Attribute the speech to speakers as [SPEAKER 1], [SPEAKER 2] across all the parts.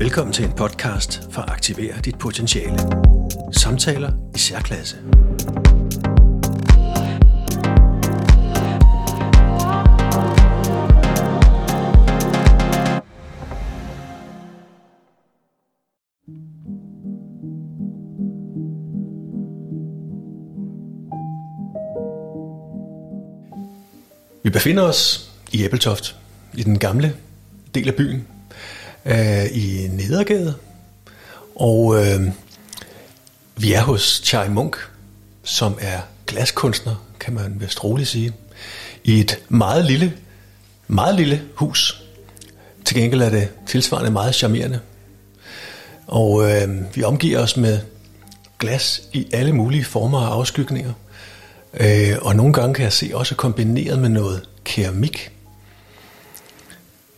[SPEAKER 1] Velkommen til en podcast for at aktivere dit potentiale. Samtaler i særklasse. Vi befinder os i Æbeltoft, i den gamle del af byen, øh, i Nedergade. Og øh, vi er hos Chai Munk, som er glaskunstner, kan man vist roligt sige, i et meget lille, meget lille hus. Til gengæld er det tilsvarende meget charmerende. Og øh, vi omgiver os med glas i alle mulige former og afskygninger. Øh, og nogle gange kan jeg se også kombineret med noget keramik.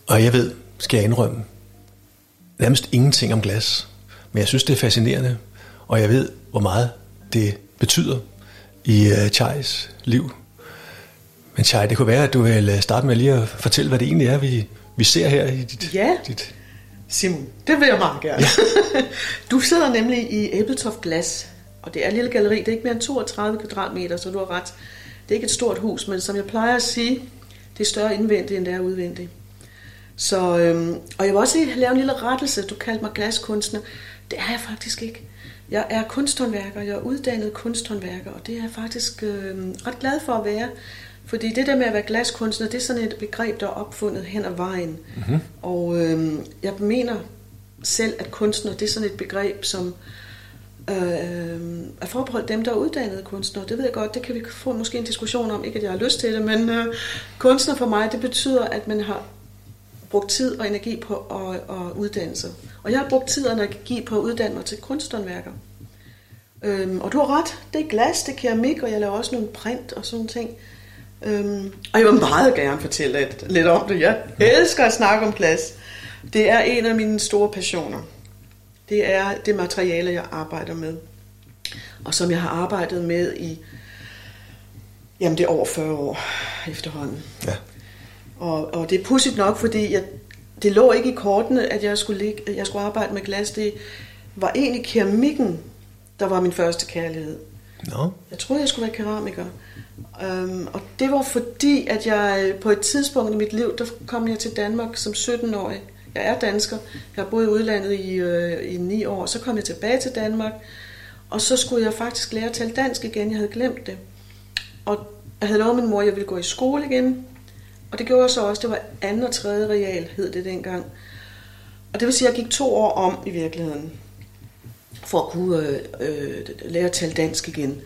[SPEAKER 1] Og jeg ved, skal jeg indrømme, nærmest ingenting om glas. Men jeg synes, det er fascinerende, og jeg ved, hvor meget det betyder i uh, Chais liv. Men Chai, det kunne være, at du vil øh, starte med lige at fortælle, hvad det egentlig er, vi, vi ser her i dit...
[SPEAKER 2] Ja,
[SPEAKER 1] dit...
[SPEAKER 2] Simon, det vil jeg meget gerne. Ja. du sidder nemlig i Æbeltoft Glas, og det er et lille galleri. Det er ikke mere end 32 kvadratmeter, så du har ret. Det er ikke et stort hus, men som jeg plejer at sige, det er større indvendigt, end det er udvendigt. Så, øhm, og jeg vil også lave en lille rettelse. Du kaldte mig glaskunstner. Det er jeg faktisk ikke. Jeg er kunsthåndværker. Jeg er uddannet kunsthåndværker, og det er jeg faktisk øhm, ret glad for at være. Fordi det der med at være glaskunstner, det er sådan et begreb, der er opfundet hen ad vejen. Mm-hmm. Og øhm, jeg mener selv, at kunstner, det er sådan et begreb, som øh, er forbeholdt dem, der er uddannede kunstnere. Det ved jeg godt, det kan vi få måske en diskussion om. Ikke at jeg har lyst til det, men øh, kunstner for mig, det betyder, at man har brugt tid og energi på at, at uddanne sig. Og jeg har brugt tid og energi på at uddanne mig til kunsthåndværker. Øhm, og du har ret, det er glas, det er keramik, og jeg laver også nogle print og sådan ting. Øhm, og jeg vil meget gerne fortælle lidt, lidt om det. Jeg elsker at snakke om glas. Det er en af mine store passioner. Det er det materiale, jeg arbejder med. Og som jeg har arbejdet med i, jamen det er over 40 år efterhånden. Ja. Og, og det er pudsigt nok, fordi jeg, det lå ikke i kortene, at jeg skulle, ligge, jeg skulle arbejde med glas. Det var egentlig keramikken, der var min første kærlighed. No. Jeg troede, jeg skulle være keramiker. Um, og det var fordi, at jeg på et tidspunkt i mit liv, der kom jeg til Danmark som 17-årig. Jeg er dansker. Jeg har boet i udlandet i, øh, i ni år. Så kom jeg tilbage til Danmark. Og så skulle jeg faktisk lære at tale dansk igen. Jeg havde glemt det. Og jeg havde lovet min mor, at jeg ville gå i skole igen. Og det gjorde jeg så også. Det var anden og tredje real, hed det dengang. Og det vil sige, at jeg gik to år om i virkeligheden, for at kunne øh, øh, lære at tale dansk igen.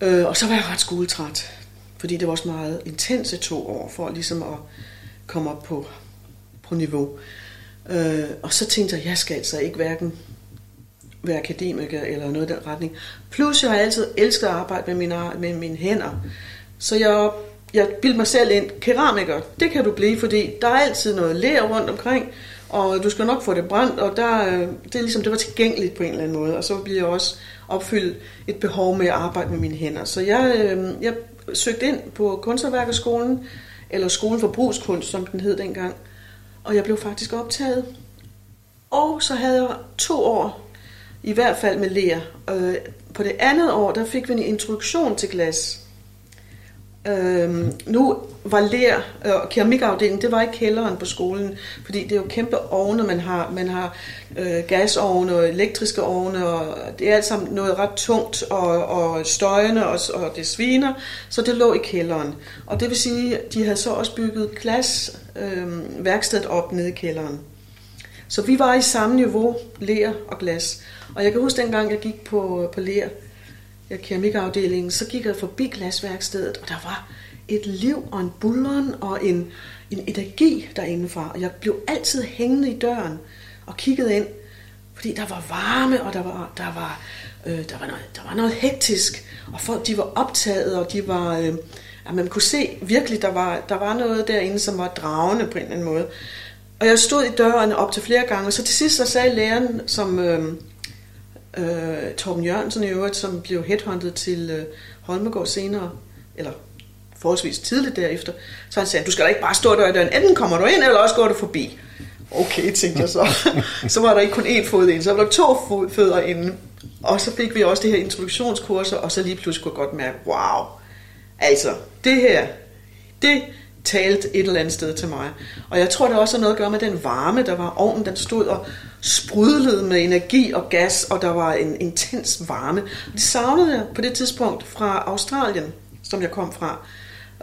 [SPEAKER 2] Øh, og så var jeg ret skoletræt, fordi det var også meget intense to år, for ligesom at komme op på, på niveau. Øh, og så tænkte jeg, jeg skal altså ikke hverken være akademiker eller noget i den retning. Plus jeg har altid elsket at arbejde med mine, med mine hænder. Så jeg jeg bildte mig selv ind, keramiker, det kan du blive, fordi der er altid noget ler rundt omkring, og du skal nok få det brændt, og der, øh, det, er ligesom, det var tilgængeligt på en eller anden måde, og så bliver jeg også opfyldt et behov med at arbejde med mine hænder. Så jeg, øh, jeg søgte ind på Kunsthåndværkerskolen, eller Skolen for Brugskunst, som den hed dengang, og jeg blev faktisk optaget. Og så havde jeg to år, i hvert fald med ler. Øh, på det andet år, der fik vi en introduktion til glas. Øhm, nu var lær og øh, keramikafdelingen, det var ikke kælderen på skolen, fordi det er jo kæmpe ovne, man har. Man har øh, gasovne og elektriske ovne, og det er alt sammen noget ret tungt og, og støjende, og, og det sviner, så det lå i kælderen. Og det vil sige, de havde så også bygget glas øh, værkstedet op nede i kælderen. Så vi var i samme niveau, lær og glas. Og jeg kan huske dengang, jeg gik på, på lær, Øh, keramikafdelingen, så gik jeg forbi glasværkstedet, og der var et liv og en bulleren og en, en energi derindefra. Og jeg blev altid hængende i døren og kiggede ind, fordi der var varme, og der var, der var, øh, der var, noget, der var noget hektisk, og folk de var optaget, og de var, øh, at man kunne se virkelig, der var, der var noget derinde, som var dragende på en eller anden måde. Og jeg stod i døren op til flere gange, og så til sidst så sagde læreren, som, øh, øh, Torben Jørgensen i øvrigt, som blev headhunted til øh, Holmegård senere, eller forholdsvis tidligt derefter. Så han sagde, du skal da ikke bare stå der i døren, enten kommer du ind, eller også går du forbi. Okay, tænkte jeg så. så var der ikke kun én fod ind, så var der to fødder inde. Og så fik vi også det her introduktionskurser, og så lige pludselig kunne jeg godt mærke, wow, altså, det her, det talte et eller andet sted til mig. Og jeg tror, det også har noget at gøre med den varme, der var. Ovnen den stod og sprudlede med energi og gas, og der var en intens varme. Det savnede jeg på det tidspunkt fra Australien, som jeg kom fra.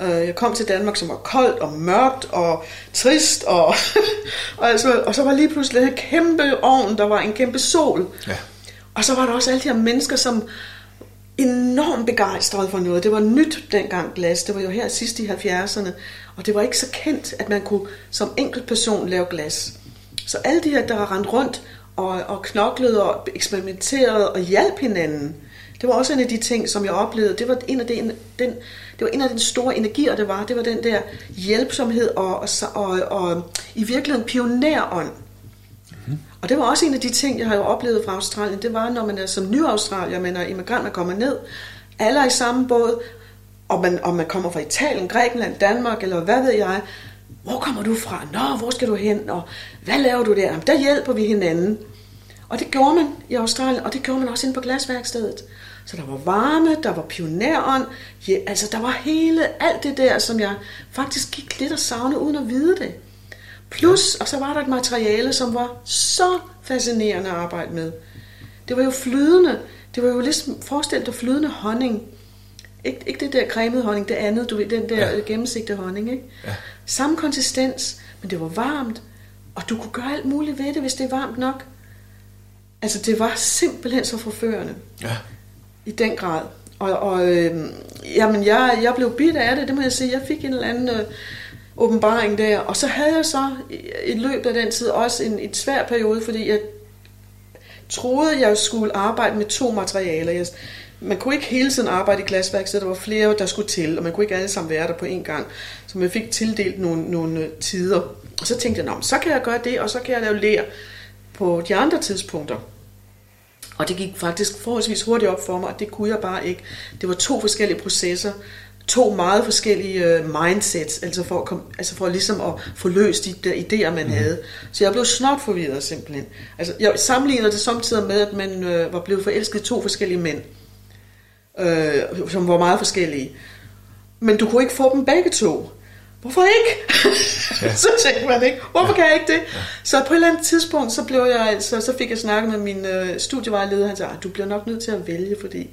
[SPEAKER 2] Øh, jeg kom til Danmark, som var koldt og mørkt og trist, og, og, altså, og så var lige pludselig en kæmpe ovn, der var en kæmpe sol. Ja. Og så var der også alle de her mennesker, som enormt begejstrede for noget. Det var nyt dengang glas. Det var jo her sidst i 70'erne. Og det var ikke så kendt, at man kunne som enkelt person lave glas. Så alle de her, der har rendt rundt og, og knoklede og eksperimenterede og hjalp hinanden, det var også en af de ting, som jeg oplevede. Det var en af, den, den, det var en af den store energier, det var. Det var den der hjælpsomhed og, og, og, og i virkeligheden pionerånd. Mm-hmm. Og det var også en af de ting, jeg har jo oplevet fra Australien. Det var, når man er som ny australier, man er immigrant, man kommer ned. Alle er i samme båd, og man, og man kommer fra Italien, Grækenland, Danmark, eller hvad ved jeg. Hvor kommer du fra? Nå, hvor skal du hen? Og hvad laver du der? Jamen, der hjælper vi hinanden. Og det gjorde man i Australien, og det gjorde man også inde på glasværkstedet. Så der var varme, der var pionerånd, ja, altså der var hele, alt det der, som jeg faktisk gik lidt og savne uden at vide det. Plus, og så var der et materiale, som var så fascinerende at arbejde med. Det var jo flydende. Det var jo ligesom forestillet dig flydende honning. Ikke, ikke det der cremede honning, det andet, du ved, den der ja. gennemsigtige honning, ikke? Ja. Samme konsistens, men det var varmt, og du kunne gøre alt muligt ved det, hvis det er varmt nok. Altså, det var simpelthen så forførende. Ja. I den grad. Og, og øh, jamen, jeg, jeg blev bidt af det, det må jeg sige. Jeg fik en eller anden øh, åbenbaring der. Og så havde jeg så i løbet af den tid også en, en svær periode, fordi jeg troede, jeg skulle arbejde med to materialer. Jeg, man kunne ikke hele tiden arbejde i glasværkstedet, der var flere, der skulle til, og man kunne ikke alle sammen være der på en gang. Så man fik tildelt nogle, nogle øh, tider. Og så tænkte jeg, så kan jeg gøre det, og så kan jeg lave lær på de andre tidspunkter. Og det gik faktisk forholdsvis hurtigt op for mig, at det kunne jeg bare ikke. Det var to forskellige processer, to meget forskellige uh, mindsets, altså for, at kom, altså for ligesom at få løst de der idéer, man mm. havde. Så jeg blev snart forvirret simpelthen. Altså, jeg sammenligner det samtidig med, at man uh, var blevet forelsket i to forskellige mænd, uh, som var meget forskellige. Men du kunne ikke få dem begge to hvorfor ikke? Ja. så tænkte man ikke, hvorfor ja. kan jeg ikke det? Ja. Så på et eller andet tidspunkt, så, blev jeg, altså, så fik jeg snakket med min øh, studievejleder, han sagde, ah, du bliver nok nødt til at vælge, fordi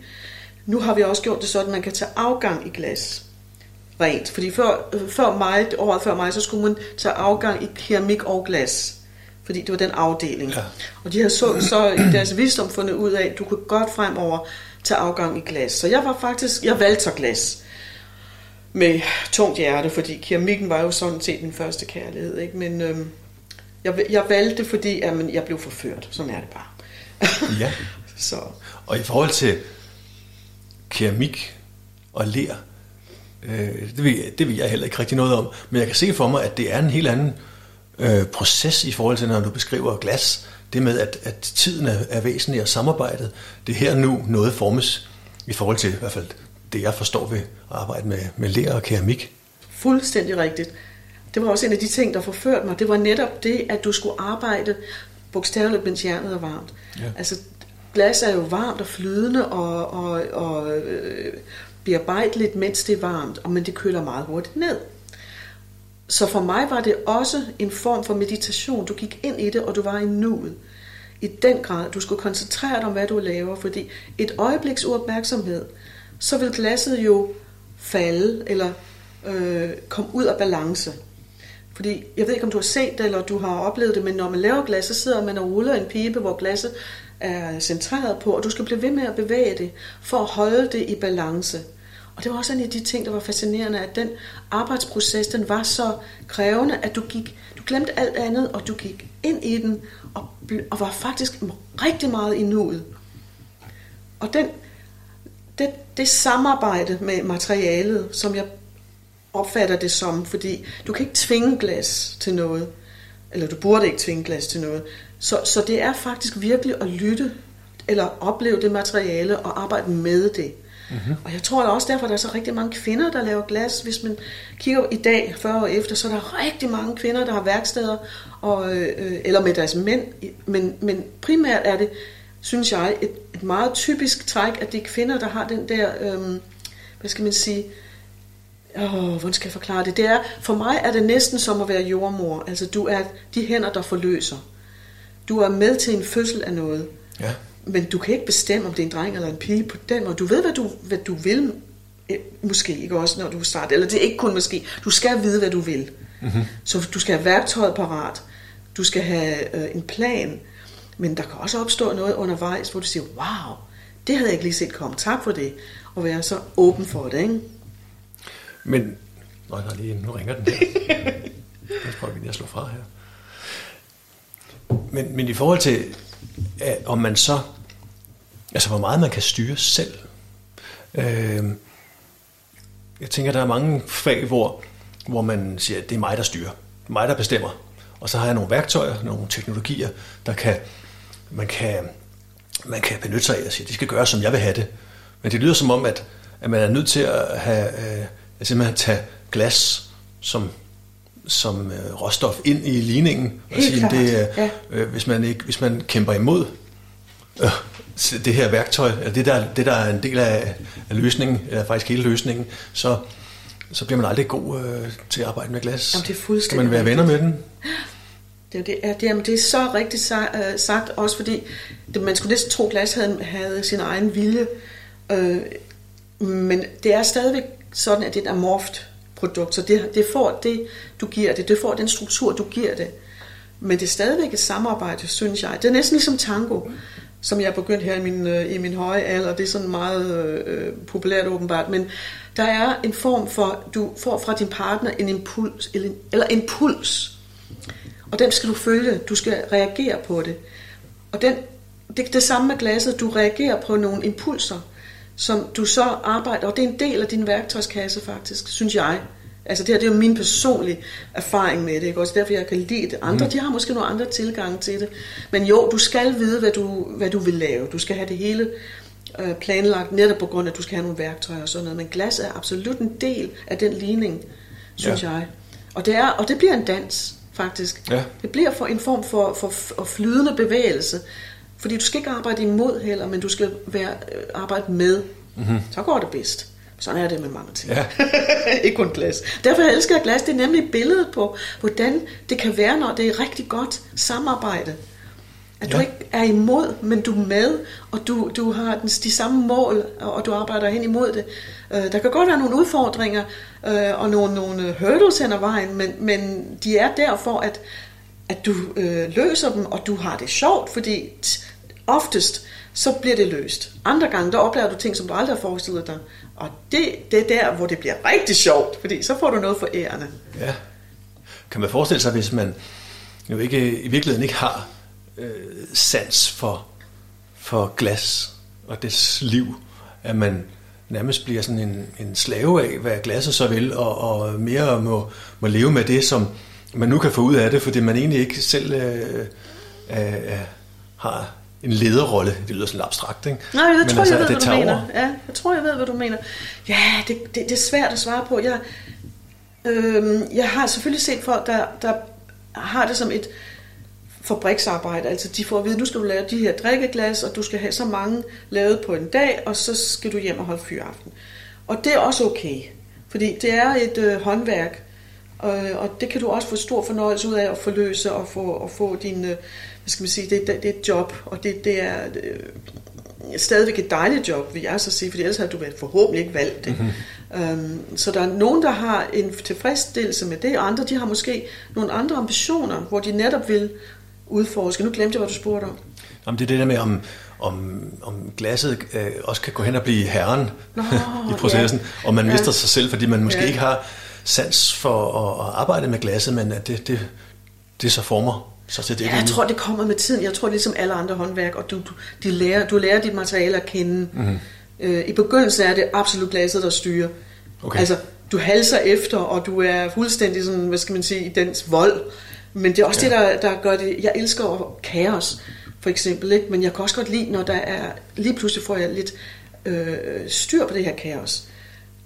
[SPEAKER 2] nu har vi også gjort det sådan, at man kan tage afgang i glas rent. Fordi før, øh, før mig, året før mig, så skulle man tage afgang i keramik og glas. Fordi det var den afdeling. Ja. Og de har så, så i deres visdom fundet ud af, at du kunne godt fremover tage afgang i glas. Så jeg var faktisk, jeg valgte så glas med tungt hjerte, fordi keramikken var jo sådan set min første kærlighed. Ikke? Men øhm, jeg, jeg valgte fordi jamen, jeg blev forført. Sådan er det bare.
[SPEAKER 1] ja. Så. Og i forhold til keramik og ler, øh, det, ved, det ved jeg heller ikke rigtig noget om, men jeg kan se for mig, at det er en helt anden øh, proces i forhold til, når du beskriver glas. Det med, at, at tiden er, er væsentlig, og samarbejdet, det her nu noget formes i forhold til i hvert fald det, jeg forstår ved at arbejde med, med ler og keramik.
[SPEAKER 2] Fuldstændig rigtigt. Det var også en af de ting, der forførte mig. Det var netop det, at du skulle arbejde bogstaveligt, mens jernet er varmt. Ja. Altså, glas er jo varmt og flydende og, og, og øh, bearbejdeligt, mens det er varmt, og, men det køler meget hurtigt ned. Så for mig var det også en form for meditation. Du gik ind i det, og du var i nuet. I den grad, du skulle koncentrere dig om, hvad du laver, fordi et øjebliks uopmærksomhed, så vil glasset jo falde eller øh, komme ud af balance. Fordi jeg ved ikke, om du har set det, eller du har oplevet det, men når man laver glas, så sidder man og ruller en pibe, hvor glasset er centreret på, og du skal blive ved med at bevæge det, for at holde det i balance. Og det var også en af de ting, der var fascinerende, at den arbejdsproces, den var så krævende, at du gik, du glemte alt andet, og du gik ind i den, og, og var faktisk rigtig meget i nuet. Og den, det, det samarbejde med materialet, som jeg opfatter det som, fordi du kan ikke tvinge glas til noget, eller du burde ikke tvinge glas til noget. Så, så det er faktisk virkelig at lytte, eller opleve det materiale og arbejde med det. Mm-hmm. Og jeg tror også derfor, der er så rigtig mange kvinder, der laver glas. Hvis man kigger i dag, 40 år efter, så er der rigtig mange kvinder, der har værksteder, og, øh, eller med deres mænd. Men, men primært er det, synes jeg, et, et meget typisk træk, at det er kvinder, der har den der, øh, hvad skal man sige, Åh, hvordan skal jeg forklare det? det er, for mig er det næsten som at være jordmor. Altså, du er de hænder, der forløser. Du er med til en fødsel af noget.
[SPEAKER 1] Ja.
[SPEAKER 2] Men du kan ikke bestemme, om det er en dreng eller en pige på den måde. Du ved, hvad du, hvad du vil, eh, måske ikke også, når du starter. Eller det er ikke kun måske. Du skal vide, hvad du vil. Mm-hmm. Så du skal have værktøjet parat. Du skal have øh, en plan. Men der kan også opstå noget undervejs, hvor du siger, wow, det havde jeg ikke lige set komme. Tak for det. Og være så åben for det, ikke?
[SPEAKER 1] Men, nej, nej, lige, nu ringer den her. Jeg tror, vi lige at slå fra her. Men, men i forhold til, at, om man så, altså hvor meget man kan styre selv. Øh, jeg tænker, der er mange fag, hvor, hvor man siger, at det er mig, der styrer. Mig, der bestemmer. Og så har jeg nogle værktøjer, nogle teknologier, der kan, man kan, man kan benytte sig af og sige, de skal gøre, som jeg vil have det. Men det lyder som om, at, at man er nødt til at have, øh, at simpelthen tage glas som som øh, råstof ind i ligningen
[SPEAKER 2] og sige, det,
[SPEAKER 1] ja. øh, hvis man ikke hvis man kæmper imod øh, det her værktøj, eller det der det der er en del af, af løsningen, eller faktisk hele løsningen, så så bliver man aldrig god øh, til at arbejde med glas.
[SPEAKER 2] Jamen, det er fuldstændig
[SPEAKER 1] Skal man være venner med den?
[SPEAKER 2] Det, det, er, det, er, det er så rigtigt øh, sagt, også fordi det, man skulle næsten tro, at glas havde, havde sin egen vilje. Øh, men det er stadigvæk sådan, at det er et amorft produkt, så det, det får det, du giver det, det får den struktur, du giver det. Men det er stadigvæk et samarbejde, synes jeg. Det er næsten ligesom tango, som jeg er begyndt her i min, øh, i min høje alder. Det er sådan meget øh, populært åbenbart. Men der er en form for, du får fra din partner en impuls, eller en, eller en puls. Og den skal du følge. Du skal reagere på det. Og den, det er det samme med glasset. Du reagerer på nogle impulser som du så arbejder, og det er en del af din værktøjskasse faktisk, synes jeg. Altså det her, det er jo min personlige erfaring med det, ikke? også derfor jeg kan lide det. Andre, mm. de har måske nogle andre tilgange til det. Men jo, du skal vide, hvad du, hvad du vil lave. Du skal have det hele øh, planlagt, netop på grund af, at du skal have nogle værktøjer og sådan noget. Men glas er absolut en del af den ligning, synes ja. jeg. Og det, er, og det bliver en dans, faktisk.
[SPEAKER 1] Ja.
[SPEAKER 2] Det bliver for en form for, for, for flydende bevægelse. Fordi du skal ikke arbejde imod heller, men du skal være, øh, arbejde med. Mm-hmm. Så går det bedst. Sådan er det med mange ting.
[SPEAKER 1] Ja.
[SPEAKER 2] ikke kun glas. Derfor elsker jeg glas. Det er nemlig billedet på, hvordan det kan være, når det er rigtig godt samarbejde. At ja. du ikke er imod, men du er med, og du, du har den, de samme mål, og du arbejder hen imod det. Uh, der kan godt være nogle udfordringer uh, og nogle, nogle hurdles hen ad vejen, men, men de er der for, at, at du uh, løser dem, og du har det sjovt, fordi oftest, så bliver det løst. Andre gange, der oplever du ting, som du aldrig har forestillet dig. Og det, det er der, hvor det bliver rigtig sjovt, fordi så får du noget for ærende.
[SPEAKER 1] Ja. Kan man forestille sig, hvis man jo ikke, i virkeligheden ikke har øh, sans for, for glas og dets liv, at man nærmest bliver sådan en, en slave af, hvad glasset så vil, og, og mere må, må leve med det, som man nu kan få ud af det, fordi man egentlig ikke selv øh, øh, har en lederrolle. Det lyder sådan abstrakt, ikke?
[SPEAKER 2] Nej, jeg tror, altså, jeg ved, det hvad du mener. Ja, jeg tror, jeg ved, hvad du mener. Ja, det, det, det er svært at svare på. Jeg, øh, jeg har selvfølgelig set folk, der, der har det som et fabriksarbejde. Altså, de får at vide, nu skal du lave de her drikkeglas, og du skal have så mange lavet på en dag, og så skal du hjem og holde fyraften. Og det er også okay, fordi det er et øh, håndværk, og, og det kan du også få stor fornøjelse ud af at forløse og få, og få din... Øh, hvad skal man sige, det, det, det er et job, og det, det er øh, stadigvæk et dejligt job, vil jeg så sige, for ellers havde du forhåbentlig ikke valgt det. Mm-hmm. Øhm, så der er nogen, der har en tilfredsstillelse med det, og andre, de har måske nogle andre ambitioner, hvor de netop vil udforske. Nu glemte jeg, hvad du spurgte om.
[SPEAKER 1] Jamen, det er det der med, om, om, om glasset øh, også kan gå hen og blive herren Nå, i processen, ja. og man ja. mister sig selv, fordi man måske ja. ikke har sans for at, at arbejde med glasset, men at det, det, det så former så til det.
[SPEAKER 2] Ja, jeg tror, det kommer med tiden. Jeg tror, ligesom alle andre håndværk, og du, du, de lærer, du lærer dit materiale at kende. Mm-hmm. Øh, I begyndelsen er det absolut glasset, der styrer. Okay. Altså, du halser efter, og du er fuldstændig sådan, hvad skal man sige, i dens vold. Men det er også ja. det, der, der gør det. Jeg elsker kaos, for eksempel, ikke? men jeg kan også godt lide, når der er, lige pludselig får jeg lidt øh, styr på det her kaos.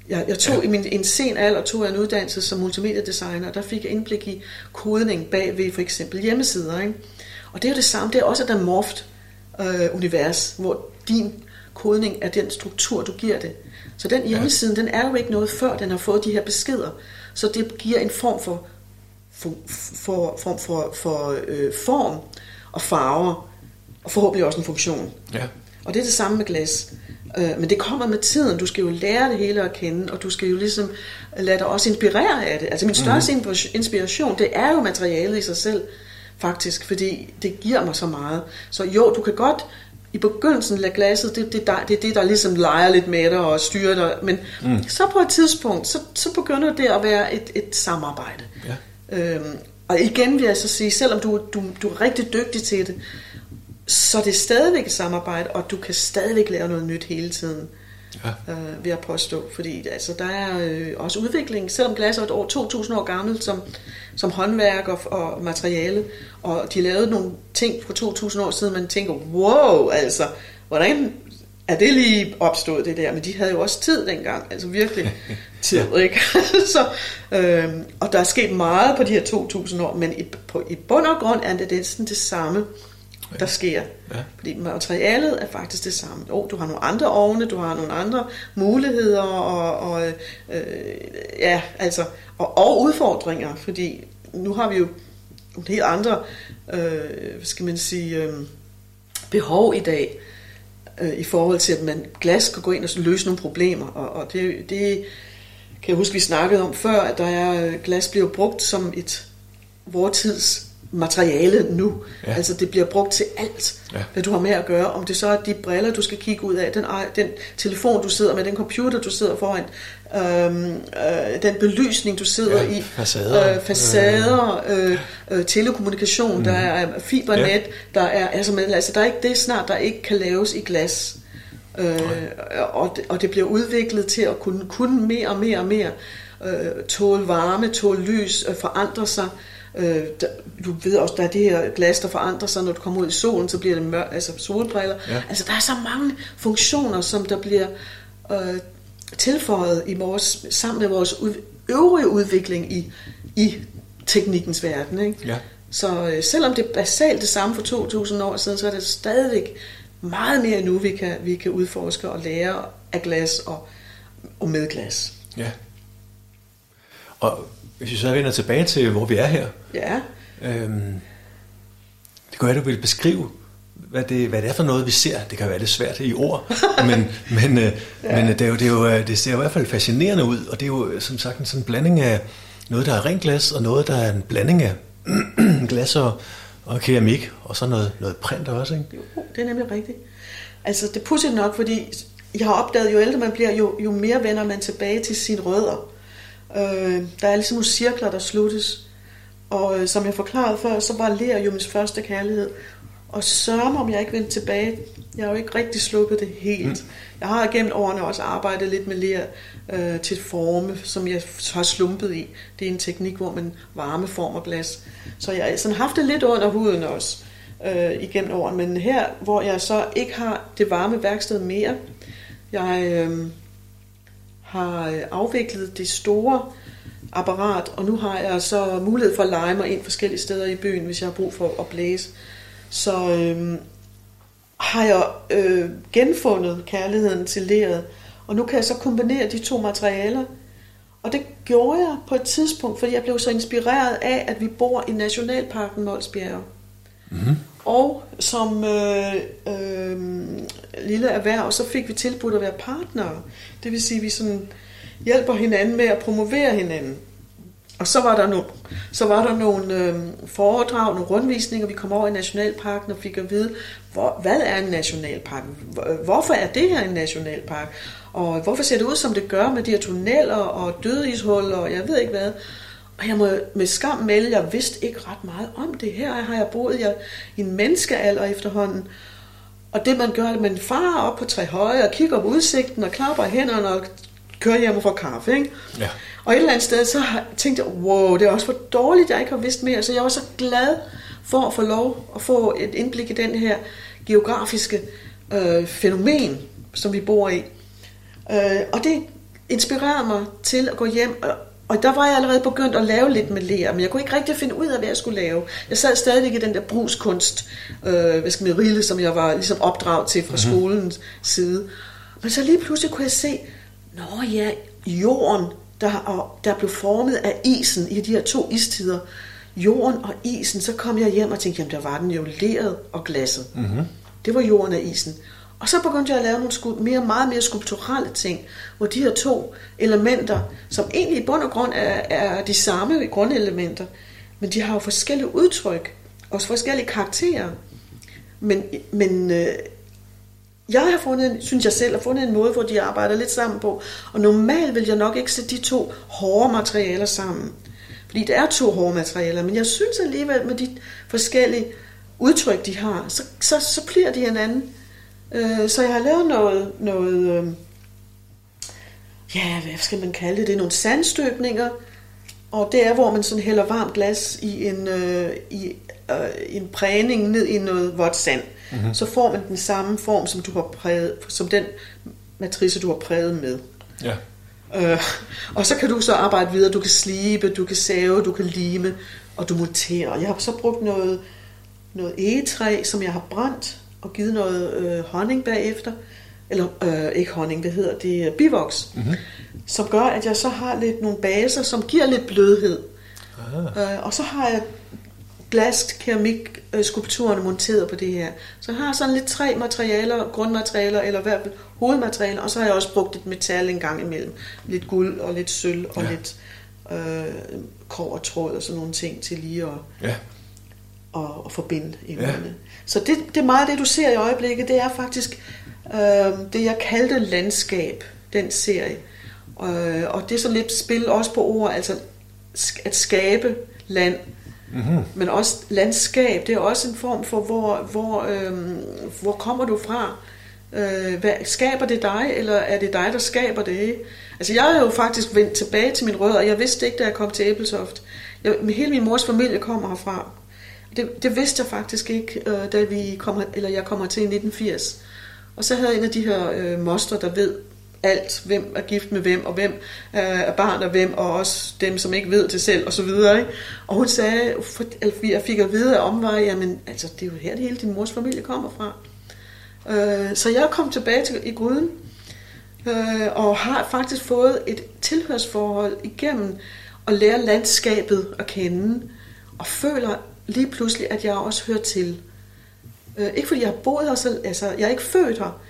[SPEAKER 2] Jeg, jeg tog ja. i min en sen alder tog jeg en uddannelse som multimediedesigner, og der fik jeg indblik i kodning bag ved for eksempel hjemmesider. Ikke? Og det er jo det samme, det er også et amorft øh, univers, hvor din kodning er den struktur, du giver det. Så den hjemmeside, ja. den er jo ikke noget før den har fået de her beskeder. Så det giver en form for, for, for, form, for, for øh, form og farver, og forhåbentlig også en funktion.
[SPEAKER 1] Ja.
[SPEAKER 2] Og det er det samme med glas. Øh, men det kommer med tiden. Du skal jo lære det hele at kende, og du skal jo ligesom lade dig også inspirere af det. Altså min største mm. inspiration, det er jo materialet i sig selv, faktisk, fordi det giver mig så meget. Så jo, du kan godt i begyndelsen lade glasset, det, det, der, det er det, der ligesom leger lidt med dig og styrer dig. Men mm. så på et tidspunkt, så, så begynder det at være et, et samarbejde. Ja. Øhm, og igen vil jeg så sige, selvom du, du, du er rigtig dygtig til det, så det er stadigvæk et samarbejde, og du kan stadigvæk lære noget nyt hele tiden, ja. øh, vil jeg påstå. Fordi altså, der er øh, også udvikling, selvom glas er et år 2000 år gammelt som, som håndværk og, og materiale, og de lavede nogle ting for 2000 år siden, man tænker, wow, altså, hvordan er det lige opstået det der? Men de havde jo også tid dengang, altså virkelig tid, ikke? så, øh, og der er sket meget på de her 2000 år, men i, på, i bund og grund er det næsten det samme der sker. Ja. Fordi materialet er faktisk det samme. Oh, du har nogle andre ovne, du har nogle andre muligheder og, og øh, ja, altså, og, og udfordringer, fordi nu har vi jo nogle helt andre, øh, hvad skal man sige, øh, behov i dag, øh, i forhold til, at man glas kan gå ind og løse nogle problemer, og, og det, det kan jeg huske, vi snakkede om før, at der er, øh, glas bliver brugt som et vortids materiale nu. Ja. Altså det bliver brugt til alt, ja. hvad du har med at gøre. Om det så er de briller, du skal kigge ud af, den, den telefon, du sidder med, den computer, du sidder foran, øhm, øh, den belysning, du sidder ja, i,
[SPEAKER 1] facader,
[SPEAKER 2] øh, facader øh, øh, telekommunikation, mm. der er fibernet, ja. der er, altså, men, altså der er ikke det snart, der ikke kan laves i glas. Øh, og, det, og det bliver udviklet til at kunne, kunne mere og mere og mere øh, tåle varme, tåle lys, øh, forandre sig. Øh, der, du ved også, der er det her glas, der forandrer sig, når du kommer ud i solen, så bliver det mørkt, altså solbriller. Ja. Altså der er så mange funktioner, som der bliver øh, tilføjet i vores, sammen med vores ud, øvrige udvikling i, i teknikkens verden. Ikke?
[SPEAKER 1] Ja.
[SPEAKER 2] Så øh, selvom det er basalt det samme for 2000 år siden, så er det stadigvæk meget mere nu, vi kan, vi kan udforske og lære af glas og, og med glas.
[SPEAKER 1] Ja. Og hvis vi så vender tilbage til, hvor vi er her.
[SPEAKER 2] Ja.
[SPEAKER 1] Øhm, det kan være, du vil beskrive, hvad det, hvad det er for noget, vi ser. Det kan være lidt svært i ord, men, men, øh, ja. men det, er jo, det, er jo, øh, det ser i hvert fald fascinerende ud, og det er jo som sagt en sådan blanding af noget, der er rent glas, og noget, der er en blanding af glas og, og keramik, og så noget, noget print også, ikke?
[SPEAKER 2] Jo, det er nemlig rigtigt. Altså, det er nok, fordi jeg har opdaget, jo ældre man bliver, jo, jo mere vender man tilbage til sine rødder. Øh, der er ligesom nogle cirkler, der sluttes. Og øh, som jeg forklarede før, så var ler jo min første kærlighed. Og sørger om jeg ikke vendte tilbage. Jeg har jo ikke rigtig sluppet det helt. Mm. Jeg har gennem årene også arbejdet lidt med ler øh, til forme, som jeg har slumpet i. Det er en teknik, hvor man varmeformer glas. Så jeg har sådan haft det lidt under huden også øh, igennem årene. Men her, hvor jeg så ikke har det varme værksted mere, jeg... Øh, har øh, afviklet det store apparat, og nu har jeg så mulighed for at lege mig ind forskellige steder i byen, hvis jeg har brug for at blæse. Så øh, har jeg øh, genfundet kærligheden til leret, og nu kan jeg så kombinere de to materialer. Og det gjorde jeg på et tidspunkt, fordi jeg blev så inspireret af, at vi bor i Nationalparken Molsbjerg. Mm-hmm. Og som øh, øh, lille erhverv, så fik vi tilbudt at være partnere. Det vil sige, at vi sådan hjælper hinanden med at promovere hinanden. Og så var der nogle, så var der nogle øh, foredrag, nogle rundvisninger. Vi kom over i Nationalparken og fik at vide, hvor, hvad er en nationalpark? Øh, hvorfor er det her en nationalpark? Og hvorfor ser det ud, som det gør med de her tunneller og dødishuller og jeg ved ikke hvad? Og jeg må med skam melde, jeg vidste ikke ret meget om det. Her har jeg boet jeg, i en menneskealder efterhånden. Og det man gør, at man farer op på tre høje og kigger på udsigten og klapper hænderne og kører hjem og får kaffe. Ikke?
[SPEAKER 1] Ja.
[SPEAKER 2] Og et eller andet sted, så tænkte jeg, wow, det er også for dårligt, jeg ikke har vidst mere. Så jeg var så glad for at få lov at få et indblik i den her geografiske øh, fænomen, som vi bor i. Øh, og det inspirerede mig til at gå hjem, og, og der var jeg allerede begyndt at lave lidt med ler, men jeg kunne ikke rigtig finde ud af, hvad jeg skulle lave. Jeg sad stadig i den der brugskunst, øh, hvad skal man rille, som jeg var ligesom opdraget til fra mm-hmm. skolens side. Men så lige pludselig kunne jeg se, nå ja, jorden, der, der blev formet af isen i de her to istider, jorden og isen, så kom jeg hjem og tænkte, jamen der var den jo leret og glasset. Mm-hmm. Det var jorden og isen. Og så begyndte jeg at lave nogle mere, meget mere skulpturelle ting, hvor de her to elementer, som egentlig i bund og grund er, er de samme grundelementer, men de har jo forskellige udtryk, og forskellige karakterer. Men, men øh, jeg har fundet, synes jeg selv, har fundet en måde, hvor de arbejder lidt sammen på. Og normalt vil jeg nok ikke sætte de to hårde materialer sammen. Fordi det er to hårde materialer, men jeg synes alligevel med de forskellige udtryk, de har, så, så, så bliver de hinanden. Øh, så jeg har lavet noget, noget øh, ja, hvad skal man kalde det, det er nogle sandstøbninger, og det er, hvor man sådan hælder varmt glas i en, øh, i, øh, en prægning ned i noget vådt sand. Mm-hmm. Så får man den samme form, som du har præget, som den matrice, du har præget med.
[SPEAKER 1] Ja.
[SPEAKER 2] Øh, og så kan du så arbejde videre. Du kan slibe, du kan save, du kan lime, og du monterer. Jeg har så brugt noget, noget egetræ, som jeg har brændt, og givet noget øh, honning bagefter. Eller øh, ikke honning, hvad hedder det? Bivoks. Mm-hmm. Som gør, at jeg så har lidt nogle baser, som giver lidt blødhed. Øh, og så har jeg glas, keramik, øh, skulpturerne monteret på det her. Så jeg har sådan lidt tre materialer, grundmaterialer, eller hvert fald hovedmaterialer, og så har jeg også brugt et metal en gang imellem. Lidt guld og lidt sølv og ja. lidt øh, kår og tråd og sådan nogle ting til lige at, ja. At, at forbinde Ja. Så det, det er meget det, du ser i øjeblikket, det er faktisk øh, det, jeg kaldte landskab, den serie. Øh, og det er så lidt spil også på ord, altså at skabe land, Mm-hmm. Men også landskab, det er også en form for, hvor, hvor, øhm, hvor kommer du fra? Øh, hvad, skaber det dig, eller er det dig, der skaber det? Altså jeg har jo faktisk vendt tilbage til min rødder, og jeg vidste ikke, da jeg kom til Æbelsoft. Jeg, hele min mors familie kommer herfra. Det, det vidste jeg faktisk ikke, øh, da vi kom, eller jeg kommer til i 1980. Og så havde jeg en af de her øh, moster, der ved alt, hvem er gift med hvem, og hvem øh, er barn af hvem, og også dem, som ikke ved det selv, og så videre. Ikke? Og hun sagde, for, altså, jeg fik at vide om omveje, jamen, altså, det er jo her, det hele din mors familie kommer fra. Øh, så jeg kom tilbage til, i gryden, øh, og har faktisk fået et tilhørsforhold igennem at lære landskabet at kende, og føler lige pludselig, at jeg også hører til. Øh, ikke fordi jeg har boet her selv, altså jeg er ikke født her,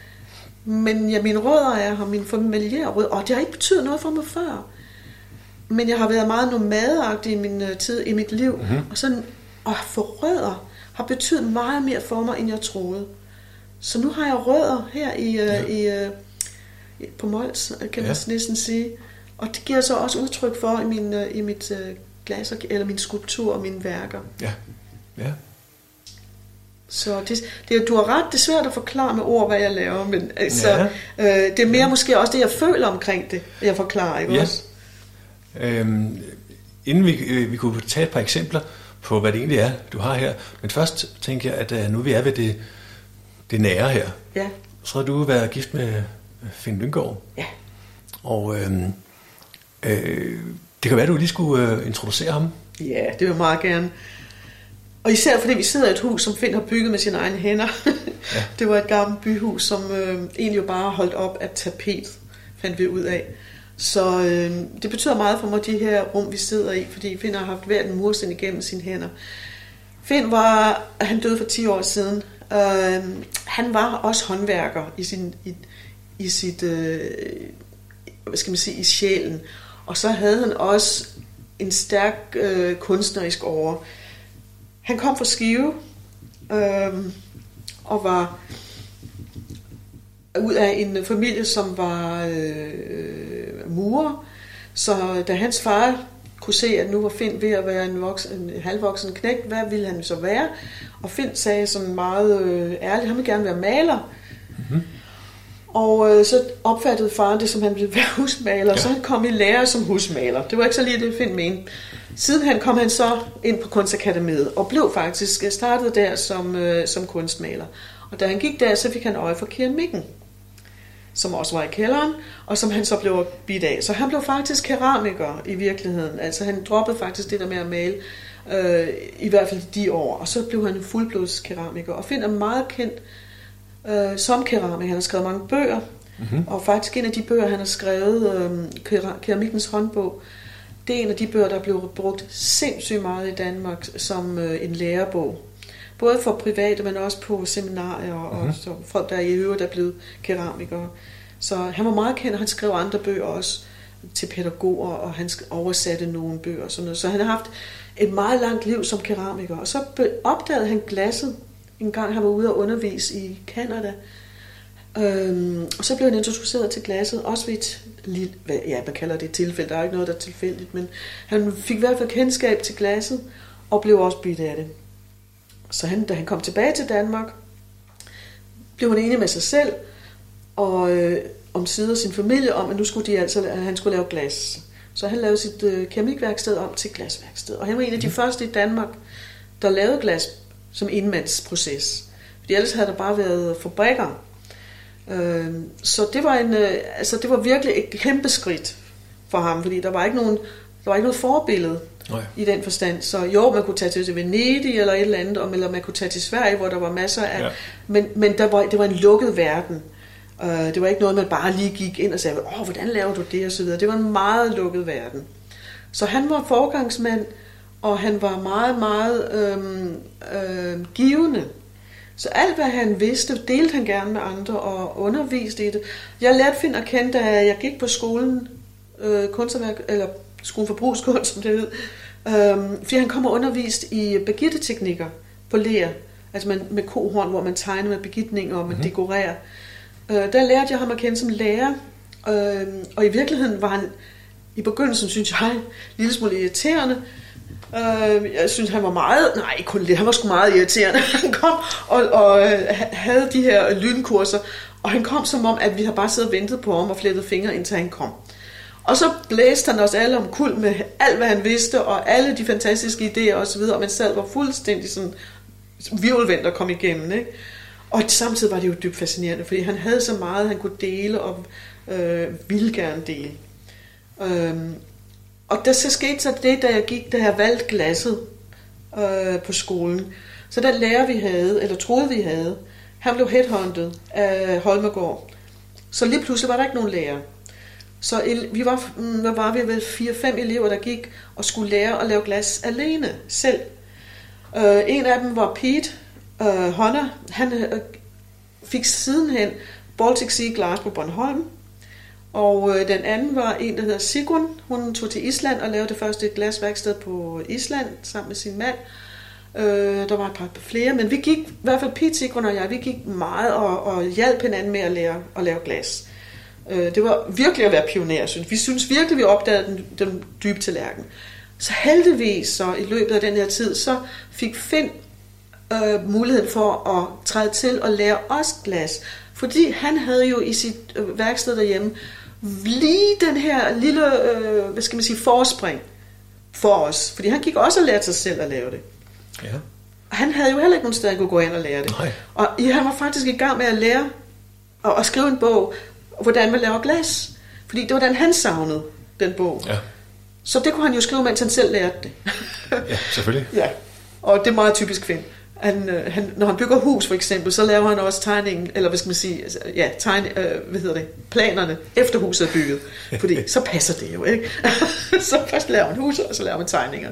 [SPEAKER 2] men ja, mine rødder er her, min familiære rødder, og det har ikke betydet noget for mig før. Men jeg har været meget nomadagtig i min uh, tid, i mit liv, mm-hmm. og sådan at få rødder har betydet meget mere for mig, end jeg troede. Så nu har jeg rødder her i, uh, ja. i, uh, på Mols, kan man ja. næsten sige. Og det giver så også udtryk for i, min, i mit uh, glas, eller min skulptur og mine værker.
[SPEAKER 1] Ja, ja.
[SPEAKER 2] Så det, det, du har ret, det er svært at forklare med ord, hvad jeg laver, men altså, ja. øh, det er mere ja. måske også det, jeg føler omkring det, jeg forklarer, ikke ja. også?
[SPEAKER 1] Øhm, inden vi, øh, vi kunne tage et par eksempler på, hvad det egentlig er, du har her, men først tænker jeg, at uh, nu vi er ved det, det nære her,
[SPEAKER 2] ja.
[SPEAKER 1] så har du været gift med Finn Lyngård.
[SPEAKER 2] Ja.
[SPEAKER 1] Og øhm, øh, det kan være, at du lige skulle øh, introducere ham.
[SPEAKER 2] Ja, det vil jeg meget gerne. Og især fordi vi sidder i et hus, som Finn har bygget med sine egne hænder. Ja. det var et gammelt byhus, som øh, egentlig jo bare holdt op af tapet, fandt vi ud af. Så øh, det betyder meget for mig, de her rum, vi sidder i, fordi Finn har haft hvert en mursten igennem sine hænder. Finn var, han døde for 10 år siden, øh, han var også håndværker i, sin, i, i sit, øh, hvad skal man sige, i sjælen. Og så havde han også en stærk øh, kunstnerisk over. Han kom fra Skive øh, og var ud af en familie, som var øh, murer. Så da hans far kunne se, at nu var Finn ved at være en, voksen, en halvvoksen knægt, hvad ville han så være? Og Finn sagde sådan meget øh, ærligt, han vil gerne være maler. Mm-hmm. Og øh, så opfattede faren det, som han ville være husmaler, ja. så han kom i lære som husmaler. Det var ikke så lige det, Finn mente. Sidenhen kom han så ind på Kunstakademiet og blev faktisk startet der som, øh, som kunstmaler. Og da han gik der, så fik han øje for keramikken. som også var i kælderen, og som han så blev bidt af. Så han blev faktisk keramiker i virkeligheden. Altså han droppede faktisk det der med at male, øh, i hvert fald de år. Og så blev han fuldblods keramiker, og finder meget kendt øh, som keramiker. Han har skrevet mange bøger, mm-hmm. og faktisk en af de bøger, han har skrevet, øh, Keramikkens håndbog, det er en af de bøger, der blev brugt sindssygt meget i Danmark som øh, en lærebog. Både for private, men også på seminarier og mm-hmm. så folk, der i øvrigt er blevet keramikere. Så han var meget kendt, og han skrev andre bøger også til pædagoger, og han oversatte nogle bøger og sådan noget. Så han har haft et meget langt liv som keramiker. Og så opdagede han glasset, en gang han var ude og undervise i Kanada. Øhm, og så blev han introduceret til glasset, også ved et lille, ja, man kalder det et tilfælde, der er ikke noget, der er tilfældigt, men han fik i hvert fald kendskab til glasset, og blev også bidt af det. Så han, da han kom tilbage til Danmark, blev han enig med sig selv, og øh, om side sin familie om, at nu skulle de altså, at han skulle lave glas. Så han lavede sit øh, keramikværksted om til glasværksted. Og han var en af de mm. første i Danmark, der lavede glas som indmandsproces. Fordi ellers havde der bare været fabrikker. Øh, så det var, en, øh, altså det var virkelig et kæmpe skridt for ham, fordi der var ikke nogen, der var ikke noget forbillede Nej. i den forstand. Så jo, man kunne tage til Venedig eller et eller andet, eller man kunne tage til Sverige, hvor der var masser af... Ja. Men, men der var, det var en lukket verden. Uh, det var ikke noget, man bare lige gik ind og sagde, åh, hvordan laver du det, og så videre. Det var en meget lukket verden. Så han var forgangsmand, og han var meget, meget øhm, øhm, givende. Så alt, hvad han vidste, delte han gerne med andre og underviste i det. Jeg lærte Finn at kende, da jeg gik på skolen, øh, kunstværk, eller skolen for brugskunst, som det hed, øhm, fordi han kom og undervist i begitteteknikker på ler, altså med, med kohorn, hvor man tegner med begitninger og man mm-hmm. dekorerer. Øh, der lærte jeg ham at kende som lærer, øh, og i virkeligheden var han i begyndelsen, synes jeg, en lille smule irriterende. Øh, jeg synes, han var meget, nej, ikke kun lidt, han var sgu meget irriterende. Han kom og, og øh, havde de her lynkurser, og han kom som om, at vi har bare siddet og ventet på ham og flettet fingre, indtil han kom. Og så blæste han os alle om kul med alt, hvad han vidste, og alle de fantastiske idéer osv., og man sad var fuldstændig sådan virvelvendt at komme igennem. Ikke? Og samtidig var det jo dybt fascinerende, fordi han havde så meget, han kunne dele og øh, ville gerne dele. Øhm, og der så skete så det, da jeg gik, da jeg valgte glasset øh, på skolen. Så den lærer, vi havde, eller troede, vi havde, han blev headhunted af Holmegård. Så lige pludselig var der ikke nogen lærer. Så vi var, mm, hvad var vi vel 4-5 elever, der gik og skulle lære at lave glas alene, selv. Øh, en af dem var Pete øh, Honner. Han øh, fik sidenhen Baltic Sea Glass på Bornholm. Og øh, den anden var en, der hedder Sigrun. Hun tog til Island og lavede det første glasværksted på Island sammen med sin mand. Øh, der var et par flere, men vi gik, i hvert fald Pete, Sigrun og jeg, vi gik meget og, og hjalp hinanden med at lære at lave glas. Øh, det var virkelig at være pioner, synes vi. synes virkelig, vi opdagede den, den dybe tallerken. Så heldigvis så i løbet af den her tid, så fik Finn øh, mulighed for at træde til og lære os glas. Fordi han havde jo i sit øh, værksted derhjemme lige den her lille, øh, hvad skal man sige, forspring for os. Fordi han gik også og lærte sig selv at lave det. Ja. Og han havde jo heller ikke nogen sted, at kunne gå ind og lære det. Nej. Og han var faktisk i gang med at lære og, at skrive en bog, hvordan man laver glas. Fordi det var den, han savnede, den bog. Ja. Så det kunne han jo skrive, mens han selv lærte det.
[SPEAKER 1] ja, selvfølgelig.
[SPEAKER 2] Ja, og det er meget typisk Finn. Han, øh, han, når han bygger hus for eksempel, så laver han også tegningen, eller hvad skal man sige, altså, ja, tegn, øh, hvad hedder det, planerne, efter huset er bygget. Fordi så passer det jo, ikke? så først laver han huset, og så laver man tegninger.